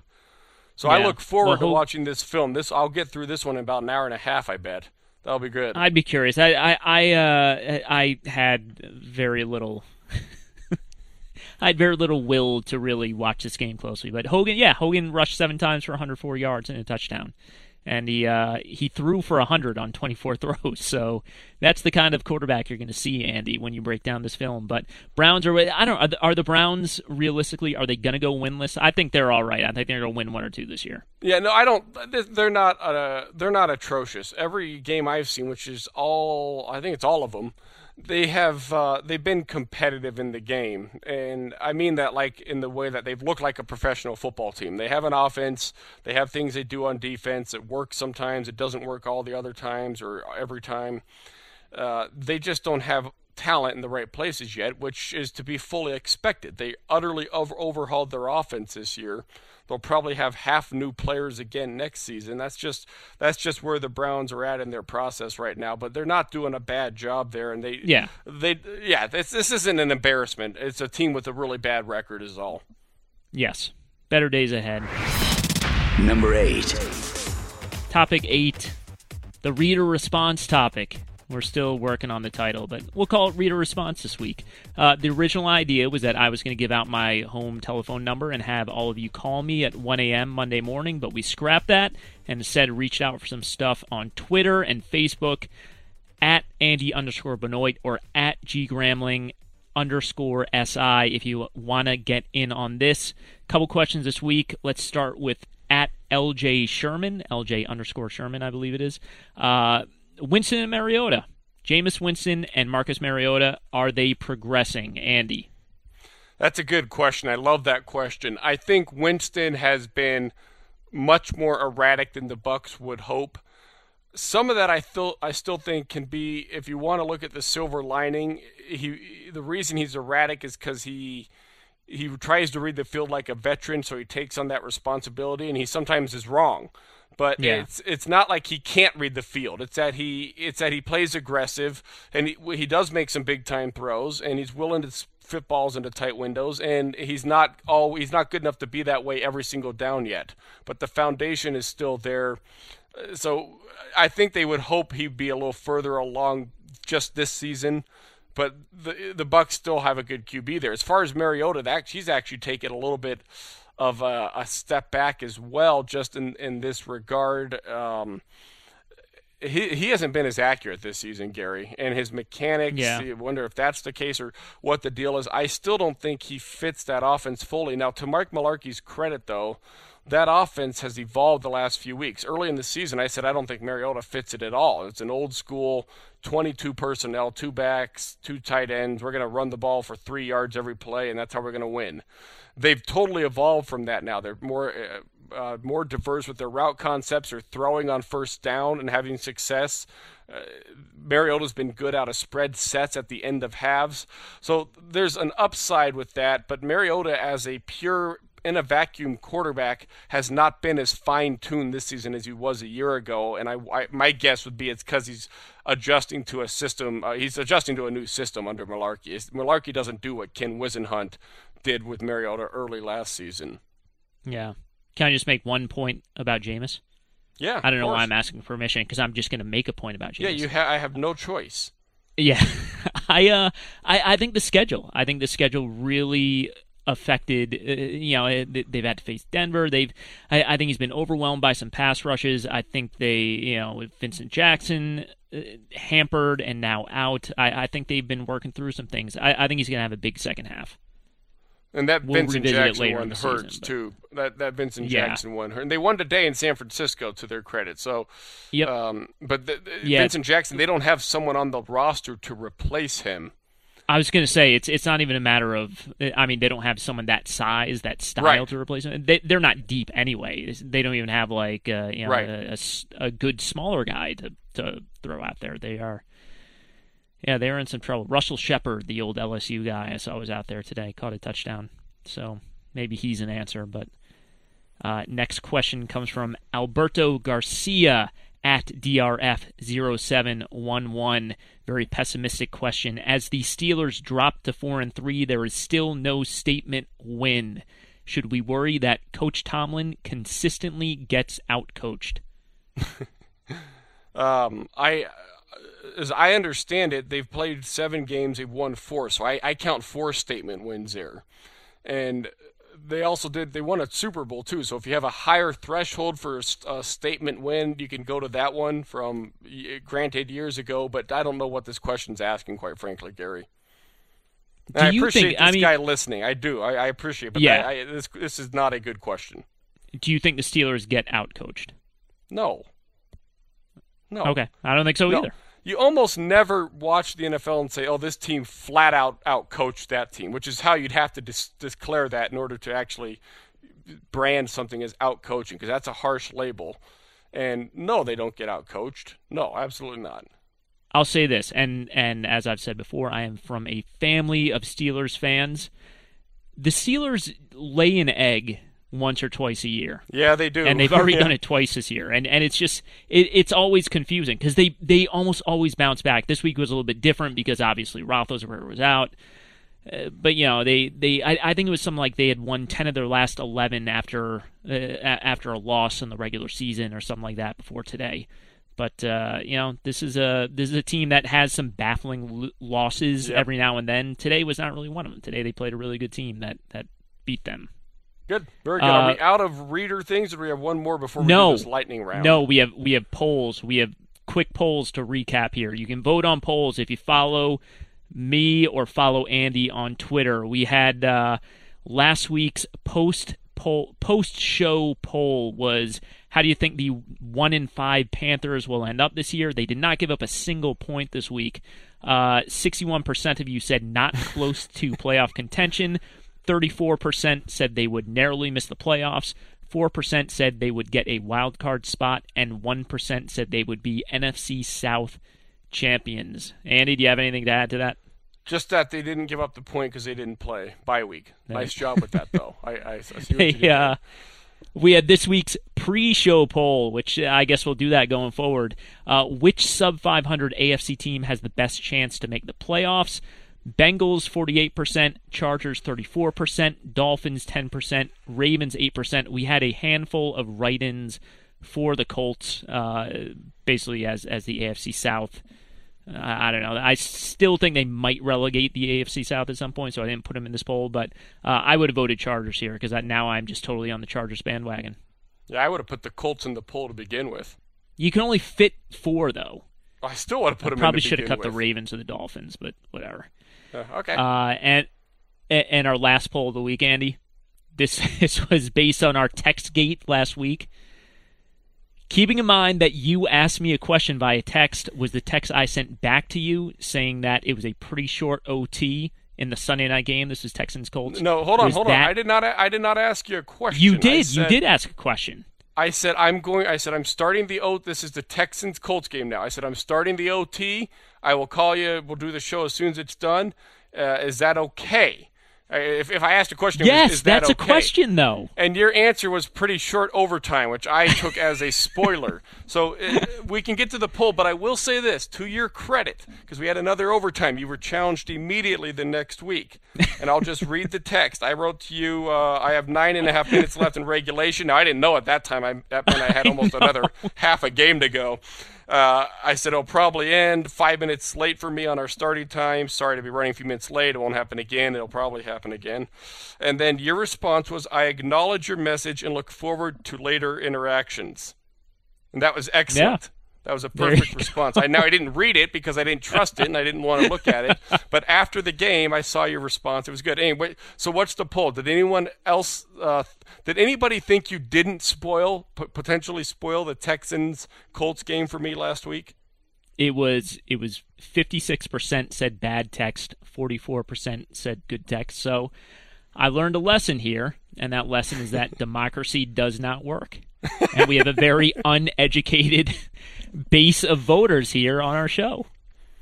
So yeah. I look forward well, to watching this film. This I'll get through this one in about an hour and a half. I bet that'll be good. I'd be curious. I I I, uh, I had very little [laughs] I had very little will to really watch this game closely. But Hogan, yeah, Hogan rushed seven times for 104 yards and a touchdown, and he uh, he threw for 100 on 24 [laughs] throws. So that's the kind of quarterback you're going to see, Andy, when you break down this film. But Browns are I don't are the, are the Browns realistically are they going to go winless? I think they're all right. I think they're going to win one or two this year. Yeah, no, I don't. They're not. Uh, they're not atrocious. Every game I've seen, which is all, I think it's all of them they have uh, they've been competitive in the game, and I mean that like in the way that they've looked like a professional football team. They have an offense, they have things they do on defense. It works sometimes, it doesn't work all the other times or every time. Uh, they just don't have talent in the right places yet, which is to be fully expected. They utterly over- overhauled their offense this year. They'll probably have half new players again next season. That's just that's just where the Browns are at in their process right now. But they're not doing a bad job there, and they yeah they yeah this this isn't an embarrassment. It's a team with a really bad record, is all. Yes, better days ahead. Number eight. Topic eight, the reader response topic. We're still working on the title, but we'll call it reader response this week. Uh, the original idea was that I was going to give out my home telephone number and have all of you call me at 1 a.m. Monday morning, but we scrapped that and instead reached out for some stuff on Twitter and Facebook at Andy underscore Benoit or at G Gramling underscore SI if you want to get in on this. Couple questions this week. Let's start with at LJ Sherman, LJ underscore Sherman, I believe it is. Uh, Winston and Mariota. Jameis Winston and Marcus Mariota, are they progressing, Andy? That's a good question. I love that question. I think Winston has been much more erratic than the Bucs would hope. Some of that I still I still think can be if you want to look at the silver lining, he the reason he's erratic is cuz he he tries to read the field like a veteran, so he takes on that responsibility and he sometimes is wrong but yeah. it's it's not like he can't read the field. It's that he it's that he plays aggressive and he, he does make some big time throws and he's willing to fit balls into tight windows and he's not all he's not good enough to be that way every single down yet. But the foundation is still there. So I think they would hope he'd be a little further along just this season. But the the Bucs still have a good QB there. As far as Mariota, that she's actually taken a little bit of a, a step back as well, just in, in this regard. Um, he he hasn't been as accurate this season, Gary, and his mechanics. Yeah. You wonder if that's the case or what the deal is. I still don't think he fits that offense fully. Now, to Mark Mularkey's credit, though, that offense has evolved the last few weeks. Early in the season, I said I don't think Mariota fits it at all. It's an old school 22 personnel, two backs, two tight ends. We're going to run the ball for three yards every play, and that's how we're going to win. They've totally evolved from that now. They're more. Uh, uh, more diverse with their route concepts or throwing on first down and having success. Uh, Mariota's been good out of spread sets at the end of halves. So there's an upside with that, but Mariota as a pure in a vacuum quarterback has not been as fine tuned this season as he was a year ago. And I, I my guess would be it's because he's adjusting to a system. Uh, he's adjusting to a new system under Mularkey. Mularkey doesn't do what Ken Whisenhunt did with Mariota early last season. Yeah. Can I just make one point about Jameis? Yeah. I don't know course. why I'm asking permission because I'm just going to make a point about Jameis. Yeah, you ha- I have no choice. Yeah, [laughs] I uh, I I think the schedule. I think the schedule really affected. Uh, you know, they've had to face Denver. They've. I, I, think he's been overwhelmed by some pass rushes. I think they, you know, with Vincent Jackson uh, hampered and now out. I, I think they've been working through some things. I, I think he's going to have a big second half. And that we'll Vincent Jackson one hurts season, too. That that Vincent yeah. Jackson one hurt. And they won today in San Francisco, to their credit. So, yep. Um, but the, the yeah. Vincent Jackson, they don't have someone on the roster to replace him. I was going to say it's it's not even a matter of. I mean, they don't have someone that size, that style right. to replace them. They they're not deep anyway. They don't even have like uh, you know right. a, a, a good smaller guy to to throw out there. They are. Yeah, they are in some trouble. Russell Shepard, the old LSU guy I saw was out there today, caught a touchdown. So maybe he's an answer. But uh, next question comes from Alberto Garcia at DRF0711. Very pessimistic question. As the Steelers drop to 4 and 3, there is still no statement win. Should we worry that Coach Tomlin consistently gets outcoached? [laughs] um, I as I understand it, they've played seven games, they've won four. So I, I count four statement wins there and they also did they won a super bowl too so if you have a higher threshold for a statement win you can go to that one from granted years ago but i don't know what this question's asking quite frankly gary I appreciate think, this I mean, guy listening. I do. I, I appreciate, but yeah. I, I, this this is not a good question. Do you think the Steelers get outcoached? No. No. Okay, I don't think so no. either you almost never watch the NFL and say, "Oh, this team flat out outcoached that team," which is how you'd have to dis- declare that in order to actually brand something as outcoaching, because that's a harsh label. And no, they don't get outcoached. No, absolutely not. I'll say this, and and as I've said before, I am from a family of Steelers fans. The Steelers lay an egg once or twice a year. Yeah, they do. And they've already yeah. [laughs] done it twice this year. And and it's just it, it's always confusing because they they almost always bounce back. This week was a little bit different because obviously Roethlisberger was was out. Uh, but you know they they I, I think it was something like they had won ten of their last eleven after uh, after a loss in the regular season or something like that before today. But uh, you know this is a this is a team that has some baffling l- losses Yep. every now and then. Today was not really one of them. Today they played a really good team that that beat them. Good, very good. Are Uh, we out of reader things, or do we have one more before we No. do this lightning round? No, we have we have polls. We have quick polls to recap here. You can vote on polls if you follow me or follow Andy on Twitter. We had uh, last week's post poll post show poll was how do you think the one in five Panthers will end up this year? They did not give up a single point this week. Uh, 61% of you said not close to playoff contention. 34% said they would narrowly miss the playoffs. 4% said they would get a wild card spot, and 1% said they would be NFC South champions. Andy, do you have anything to add to that? Just that they didn't give up the point because they didn't play bye week. Nice job with that, [laughs] though. I, I, I see what you Hey, uh, we had this week's pre-show poll, which uh, I guess we'll do that going forward. Uh, which sub 500 AFC team has the best chance to make the playoffs? Bengals 48%, Chargers 34%, Dolphins 10%, Ravens 8%. We had a handful of write-ins for the Colts, uh, basically as as the AFC South. Uh, I don't know. I still think they might relegate the AFC South at some point, so I didn't put them in this poll. But uh, I would have voted Chargers here because now I'm just totally on the Chargers bandwagon. Yeah, I would have put the Colts in the poll to begin with. You can only fit four though. I still want to put them. Probably should have cut with. the Ravens or the Dolphins, but whatever. Uh, okay. Uh, and and our last poll of the week, Andy. This [laughs] this was based on our text gate last week. Keeping in mind that you asked me a question via text, was the text I sent back to you saying that it was a pretty short OT in the Sunday night game. This is Texans Colts. No, hold on, Was hold that- on. I did not. I did not ask you a question. You did. said- you did ask a question. I said I'm going. I said I'm starting the O. This is the Texans Colts game now. I said I'm starting the OT. I will call you. We'll do the show as soon as it's done. Uh, is that okay? Uh, If, if I asked a question, it was, Yes, is that that's okay? a question though. And your answer was pretty short overtime, which I took as a spoiler. [laughs] So uh, we can get to the poll, but I will say this to your credit, because we had another overtime. You were challenged immediately the next week. And I'll just read the text. I wrote to you, uh, I have nine and a half minutes left in regulation. Now, I didn't know at that time. I, that meant I had [laughs] almost another half a game to go. Uh, I said it'll probably end five minutes late for me on our starting time. Sorry to be running a few minutes late. It won't happen again. It'll probably happen again. And then your response was, I acknowledge your message and look forward to later interactions. And that was excellent. That was a perfect response. I now I didn't read it because I didn't trust it and I didn't want to look at it. [laughs] But after the game, I saw your response. It was good. Anyway, so what's the poll? Did anyone else? Uh, did anybody think you didn't spoil, potentially spoil the Texans Colts game for me last week? It was it was 56% said bad text, 44% said good text. So I learned a lesson here, and that lesson is that [laughs] democracy does not work. And we have a very [laughs] uneducated base of voters here on our show.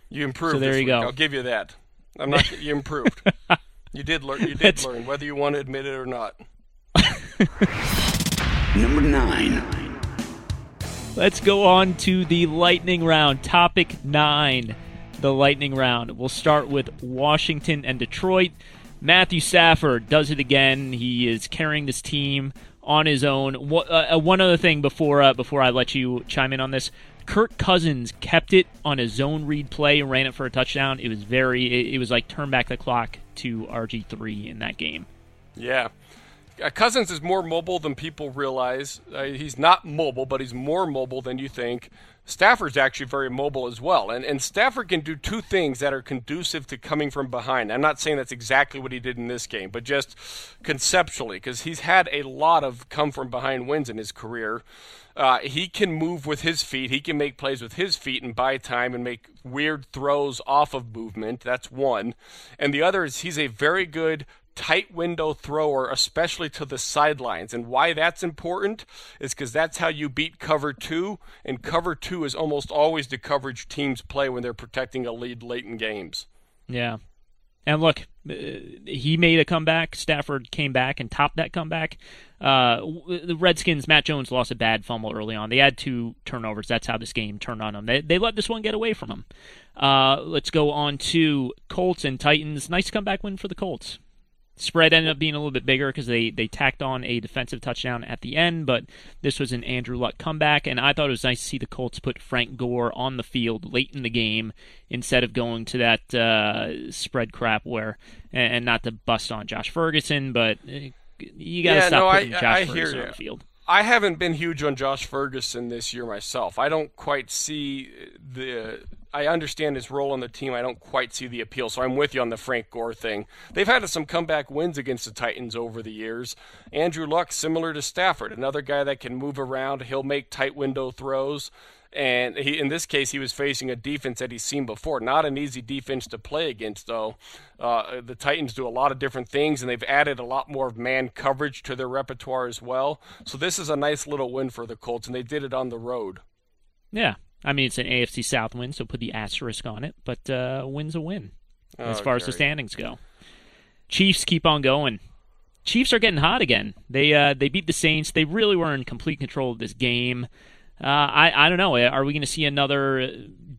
You improved. So there this you week. go. I'll give you that. I'm not. You improved. [laughs] you did learn. You did That's- learn, whether you want to admit it or not. [laughs] Number nine. Let's go on to the lightning round. Topic nine, the lightning round. We'll start with Washington and Detroit. Matthew Stafford does it again. He is carrying this team on his own. Wha- uh, uh, one other thing before uh, before I let you chime in on this. Kirk Cousins kept it on a zone read play and ran it for a touchdown. It was very. It, it was like turn back the clock to RG three in that game. Yeah. Uh, Cousins is more mobile than people realize. Uh, he's not mobile, but he's more mobile than you think. Stafford's actually very mobile as well. And, and Stafford can do two things that are conducive to coming from behind. I'm not saying that's exactly what he did in this game, but just conceptually, because he's had a lot of come from behind wins in his career. Uh, he can move with his feet. He can make plays with his feet and buy time and make weird throws off of movement. That's one. And the other is he's a very good tight window thrower, especially to the sidelines. And why that's important is because that's how you beat cover two. And cover two is almost always the coverage teams play when they're protecting a lead late in games. Yeah. And look, uh, he made a comeback. Stafford came back and topped that comeback. Uh, the Redskins, Matt Jones lost a bad fumble early on. They had two turnovers. That's how this game turned on them. They, they let this one get away from them. Uh, let's go on to Colts and Titans. Nice comeback win for the Colts. Spread ended up being a little bit bigger because they, they tacked on a defensive touchdown at the end, but this was an Andrew Luck comeback, and I thought it was nice to see the Colts put Frank Gore on the field late in the game instead of going to that uh, spread crap where, and, not to bust on Josh Ferguson, but uh, you got to Yeah, stop no, I- Josh I hear Ferguson on the field. I haven't been huge on Josh Ferguson this year myself. I don't quite see the. I understand his role on the team. I don't quite see the appeal. So I'm with you on the Frank Gore thing. They've had some comeback wins against the Titans over the years. Andrew Luck, similar to Stafford, another guy that can move around. He'll make tight window throws. And he, in this case, he was facing a defense that he's seen before. Not an easy defense to play against, though. Uh, the Titans do a lot of different things, and they've added a lot more of man coverage to their repertoire as well. So this is a nice little win for the Colts, and they did it on the road. Yeah. I mean, it's an AFC South win, so put the asterisk on it, but uh, win's a win as Oh, far as the standings go. Chiefs keep on going. Chiefs are getting hot again. They uh, they beat the Saints. They really were in complete control of this game. Uh, I I don't know. Are we going to see another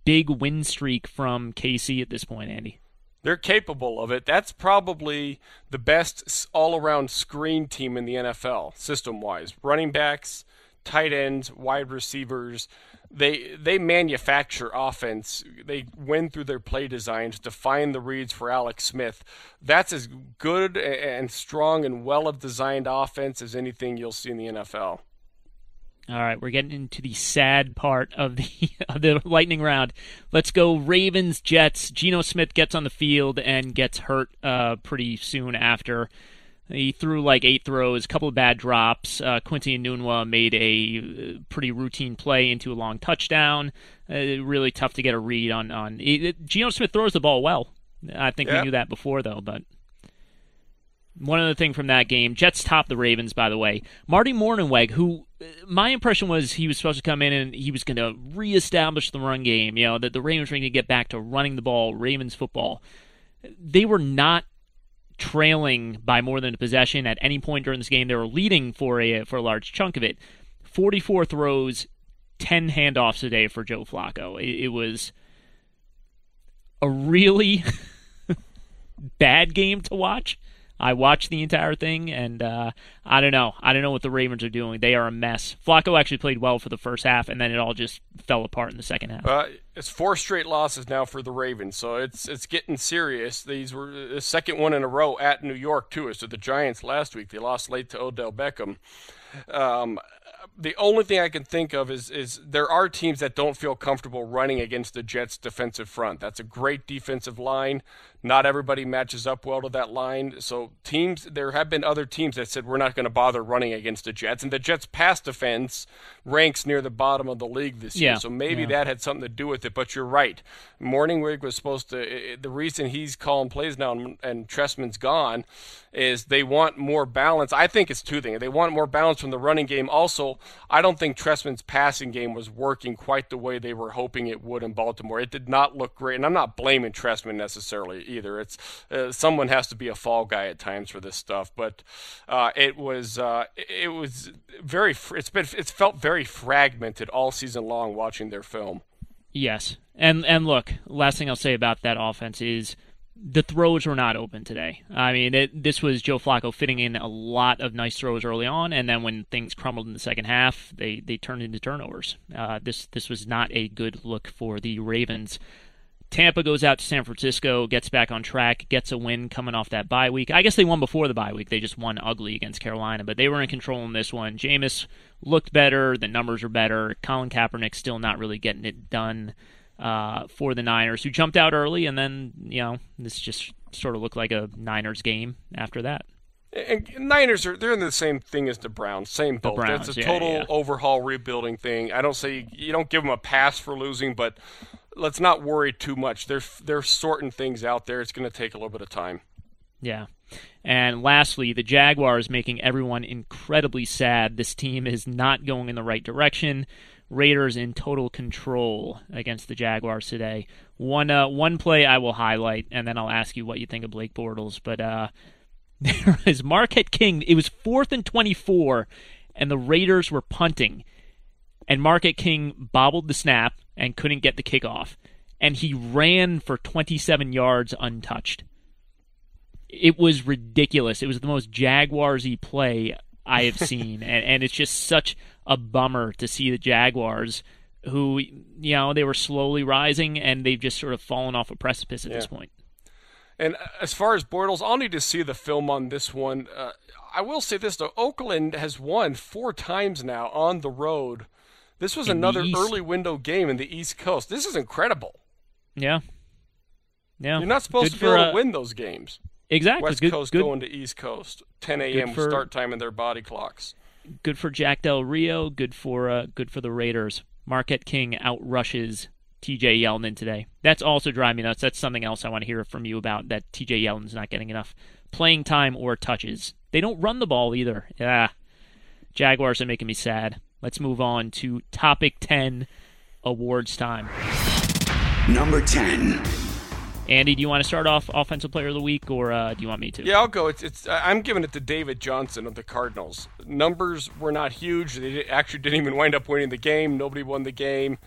big win streak from KC at this point, Andy? They're capable of it. That's probably the best all around screen team in the NFL, system wise. Running backs, tight ends, wide receivers. They they manufacture offense. They win through their play designs to find the reads for Alex Smith. That's as good and strong and well designed offense as anything you'll see in the NFL. All right, we're getting into the sad part of the [laughs] of the lightning round. Let's go Ravens Jets. Geno Smith gets on the field and gets hurt uh, pretty soon after. He threw like eight throws, a couple of bad drops. Uh, Quincy Enunwa made a uh, pretty routine play into a long touchdown. Uh, really tough to get a read on. on it, Geno Smith throws the ball well. I think yeah. we knew that before, though. But one other thing from that game, Jets top the Ravens, by the way. Marty Mornhinweg, who uh, my impression was he was supposed to come in and he was going to reestablish the run game. You know that the Ravens were going to get back to running the ball, Ravens football. They were not trailing by more than a possession at any point during this game. They were leading for a for a large chunk of it. 44 throws, 10 handoffs a day for Joe Flacco. It, it was a really [laughs] bad game to watch. I watched the entire thing, and uh, I don't know. I don't know what the Ravens are doing. They are a mess. Flacco actually played well for the first half, and then it all just fell apart in the second half. Uh, it's four straight losses now for the Ravens, so it's it's getting serious. These were the second one in a row at New York too. So the Giants last week they lost late to Odell Beckham. Um, the only thing I can think of is is there are teams that don't feel comfortable running against the Jets' defensive front. That's a great defensive line. Not everybody matches up well to that line. So teams, there have been other teams that said we're not going to bother running against the Jets, and the Jets' pass defense ranks near the bottom of the league this yeah. year. So maybe yeah. that had something to do with it. But you're right. Mornhinweg was supposed to. The reason he's calling plays now and, and Trestman's gone is they want more balance. I think it's two things. They want more balance from the running game. Also, I don't think Trestman's passing game was working quite the way they were hoping it would in Baltimore. It did not look great, and I'm not blaming Trestman necessarily either. It's uh, someone has to be a fall guy at times for this stuff, but uh, it was uh, it was very it's been it's felt very fragmented all season long watching their film. Yes, and and look, last thing I'll say about that offense is the throws were not open today. I mean, it, this was Joe Flacco fitting in a lot of nice throws early on, and then when things crumbled in the second half, they they turned into turnovers. Uh, this this was not a good look for the Ravens. Tampa goes out to San Francisco, gets back on track, gets a win coming off that bye week. I guess they won before the bye week. They just won ugly against Carolina, but they were in control in this one. Jameis looked better. The numbers are better. Colin Kaepernick still not really getting it done uh, for the Niners, who jumped out early, and then you know this just sort of looked like a Niners game after that. And Niners are they're in the same thing as the Browns, same boat. Browns, it's a yeah, total yeah. overhaul rebuilding thing. I don't say you, you don't give them a pass for losing, but let's not worry too much. They're they're sorting things out there. It's going to take a little bit of time. Yeah. And lastly, the Jaguars making everyone incredibly sad. This team is not going in the right direction. Raiders in total control against the Jaguars today. One uh, one play I will highlight, and then I'll ask you what you think of Blake Bortles. But uh, [laughs] there is Marquette King. It was fourth and twenty four, and the Raiders were punting, and Marquette King bobbled the snap and couldn't get the kickoff, and he ran for twenty seven yards untouched. It was ridiculous. It was the most Jaguarsy play I have [laughs] seen, and, and it's just such a bummer to see the Jaguars, who you know they were slowly rising, and they've just sort of fallen off a precipice at Yeah. this point. And as far as Bortles, I'll need to see the film on this one. Uh, I will say this though: Oakland has won four times now on the road. This was In another early window game in the East Coast. This is incredible. Yeah, yeah. You're not supposed Good to be able to uh, win those games. Exactly. West good, Coast good, going to East Coast, 10 a.m. for- start time in their body clocks. good for Jack Del Rio. Good for uh, good for the Raiders. Marquette King outrushes T.J. Yeldon today. That's also driving me nuts. That's something else I want to hear from you about. That T.J. Yeldon's not getting enough playing time or touches. They don't run the ball either. Yeah, Jaguars are making me sad. Let's move on to topic ten awards time. Number 10. Andy, do you want to start off offensive player of the week, or uh, do you want me to? Yeah, I'll go. It's, it's I- I'm giving it to David Johnson of the Cardinals. Numbers were not huge. They actually didn't even wind up winning the game. Nobody won the game.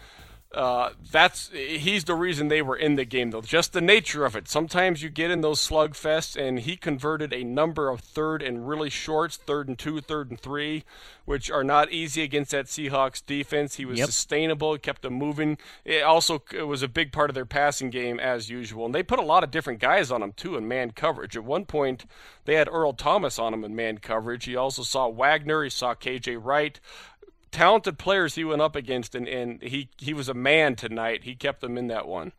Uh, that's he's the reason they were in the game though. Just the nature of it. Sometimes you get in those slugfests, and he converted a number of third and really shorts, third and two, third and three, which are not easy against that Seahawks defense. He was Yep. sustainable, kept them moving. It also it was a big part of their passing game as usual, and they put a lot of different guys on him too in man coverage. At one point, they had Earl Thomas on him in man coverage. He also saw Wagner. He saw KJ Wright. Talented players he went up against, and, and he, he was a man tonight. He kept them in that one.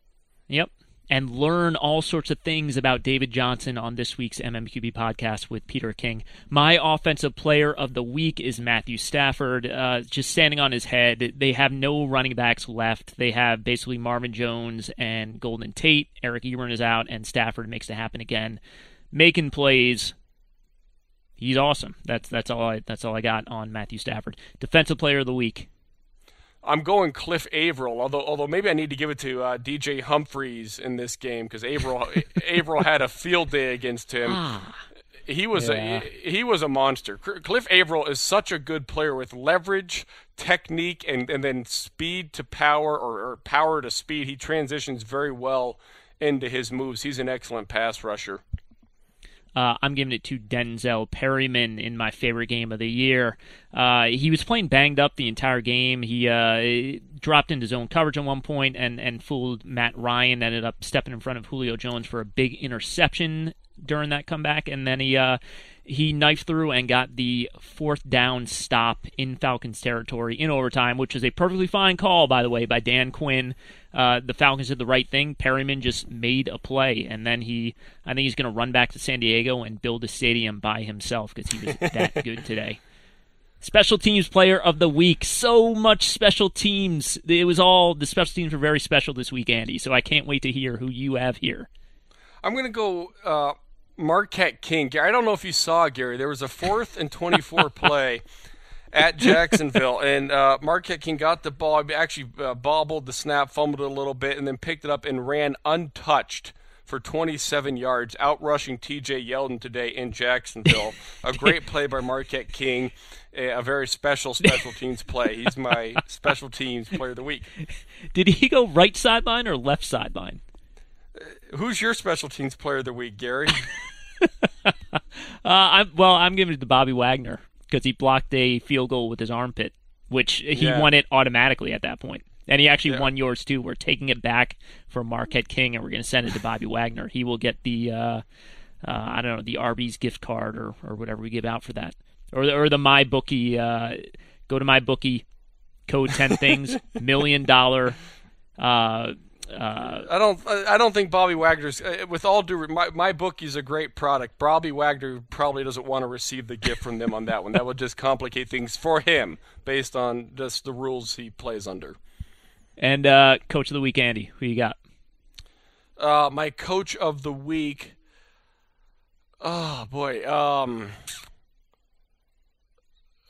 Yep. And learn all sorts of things about David Johnson on this week's MMQB podcast with Peter King. My offensive player of the week is Matthew Stafford, uh, just standing on his head. They have no running backs left. They have basically Marvin Jones and Golden Tate. Eric Ebron is out, and Stafford makes it happen again, making plays, he's awesome. That's that's all I that's all I got on Matthew Stafford. Defensive player of the week. I'm going Cliff Avril, although although maybe I need to give it to uh, DJ Humphries in this game because Avril [laughs] Avril had a field day against him. Ah. He was Yeah. a he was a monster. Cliff Avril is such a good player with leverage, technique, and, and then speed to power or, or power to speed. He transitions very well into his moves. He's an excellent pass rusher. Uh, I'm giving it to Denzel Perryman in my favorite game of the year. Uh, he was playing banged up the entire game. He uh, dropped into zone coverage at one point and, and fooled Matt Ryan. Ended up stepping in front of Julio Jones for a big interception during that comeback, and then he uh, he knifed through and got the fourth down stop in Falcons territory in overtime, which was a perfectly fine call, by the way, by Dan Quinn. Uh, the Falcons did the right thing. Perryman just made a play, and then he, I think he's going to run back to San Diego and build a stadium by himself because he was that [laughs] good today. Special teams player of the week. So much special teams. It was all the special teams were very special this week, Andy. So I can't wait to hear who you have here. I'm going to go uh, Marquette King. I don't know if you saw Gary. There was a fourth and 24 [laughs] play at Jacksonville, and uh, Marquette King got the ball. Actually, uh, bobbled the snap, fumbled it a little bit, and then picked it up and ran untouched for 27 yards, outrushing T.J. Yeldon today in Jacksonville. a great [laughs] play by Marquette King. A a very special special teams play. He's my special teams player of the week. Did he go right sideline or left sideline? Who's your special teams player of the week, Gary? [laughs] Uh, I'm, well, I'm giving it to Bobby Wagner because he blocked a field goal with his armpit, which he Yeah. won it automatically at that point. And he actually Yeah. won yours too. We're taking it back from Marquette King, and we're going to send it to Bobby Wagner. He will get the, uh, uh, I don't know, the Arby's gift card or, or whatever we give out for that, or the, or the MyBookie. Uh, go to MyBookie, code ten things, [laughs] million dollar. Uh, I don't. I don't think Bobby Wagner's. uh, With all due, my MyBookie's a great product. Bobby Wagner probably doesn't want to receive the gift from them on that one. That would just complicate things for him, based on just the rules he plays under. and uh, coach of the week, Andy. Who you got? Uh, my coach of the week. Oh boy. Um.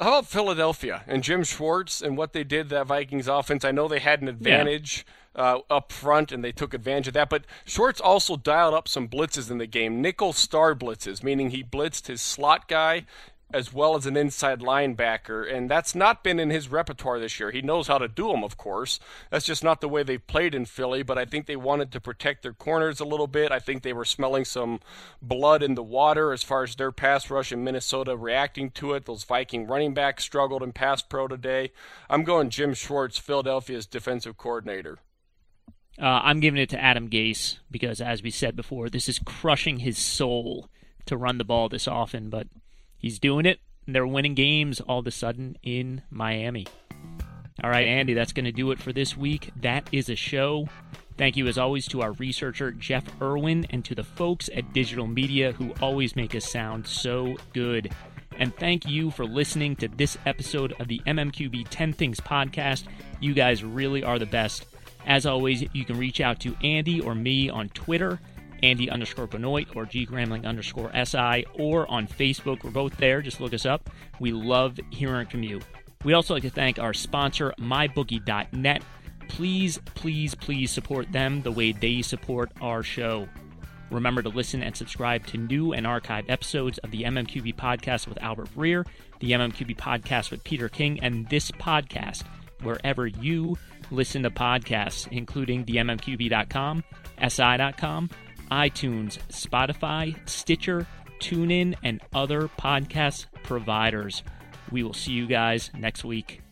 How about Philadelphia and Jim Schwartz and what they did to that Vikings offense? I know they had an advantage uh, up front and they took advantage of that, but Schwartz also dialed up some blitzes in the game, nickel star blitzes, meaning he blitzed his slot guy as well as an inside linebacker, and that's not been in his repertoire this year. He knows how to do them, of course. That's just not the way they played in Philly, but I think they wanted to protect their corners a little bit. I think they were smelling some blood in the water as far as their pass rush in Minnesota reacting to it. Those Viking running backs struggled in pass pro today. I'm going Jim Schwartz, Philadelphia's defensive coordinator. Uh, I'm giving it to Adam Gase because, as we said before, this is crushing his soul to run the ball this often, but he's doing it. And they're winning games all of a sudden in Miami. All right, Andy, that's going to do it for this week. That is a show. Thank you, as always, to our researcher, Jeff Irwin, and to the folks at Digital Media who always make us sound so good. And thank you for listening to this episode of the MMQB 10 Things podcast. You guys really are the best. As always, you can reach out to Andy or me on Twitter, Andy underscore Benoit or G Gramling underscore SI, or on Facebook. We're both there. Just look us up. We love hearing from you. We'd also like to thank our sponsor, MyBookie.net. Please, please, please support them the way they support our show. Remember to listen and subscribe to new and archived episodes of the MMQB podcast with Albert Breer, the MMQB podcast with Peter King, and this podcast wherever you listen to podcasts, including the MMQB.com, SI.com, iTunes, Spotify, Stitcher, TuneIn, and other podcast providers. We will see you guys next week.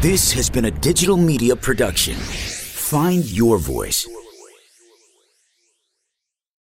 This has been a digital media production. Find your voice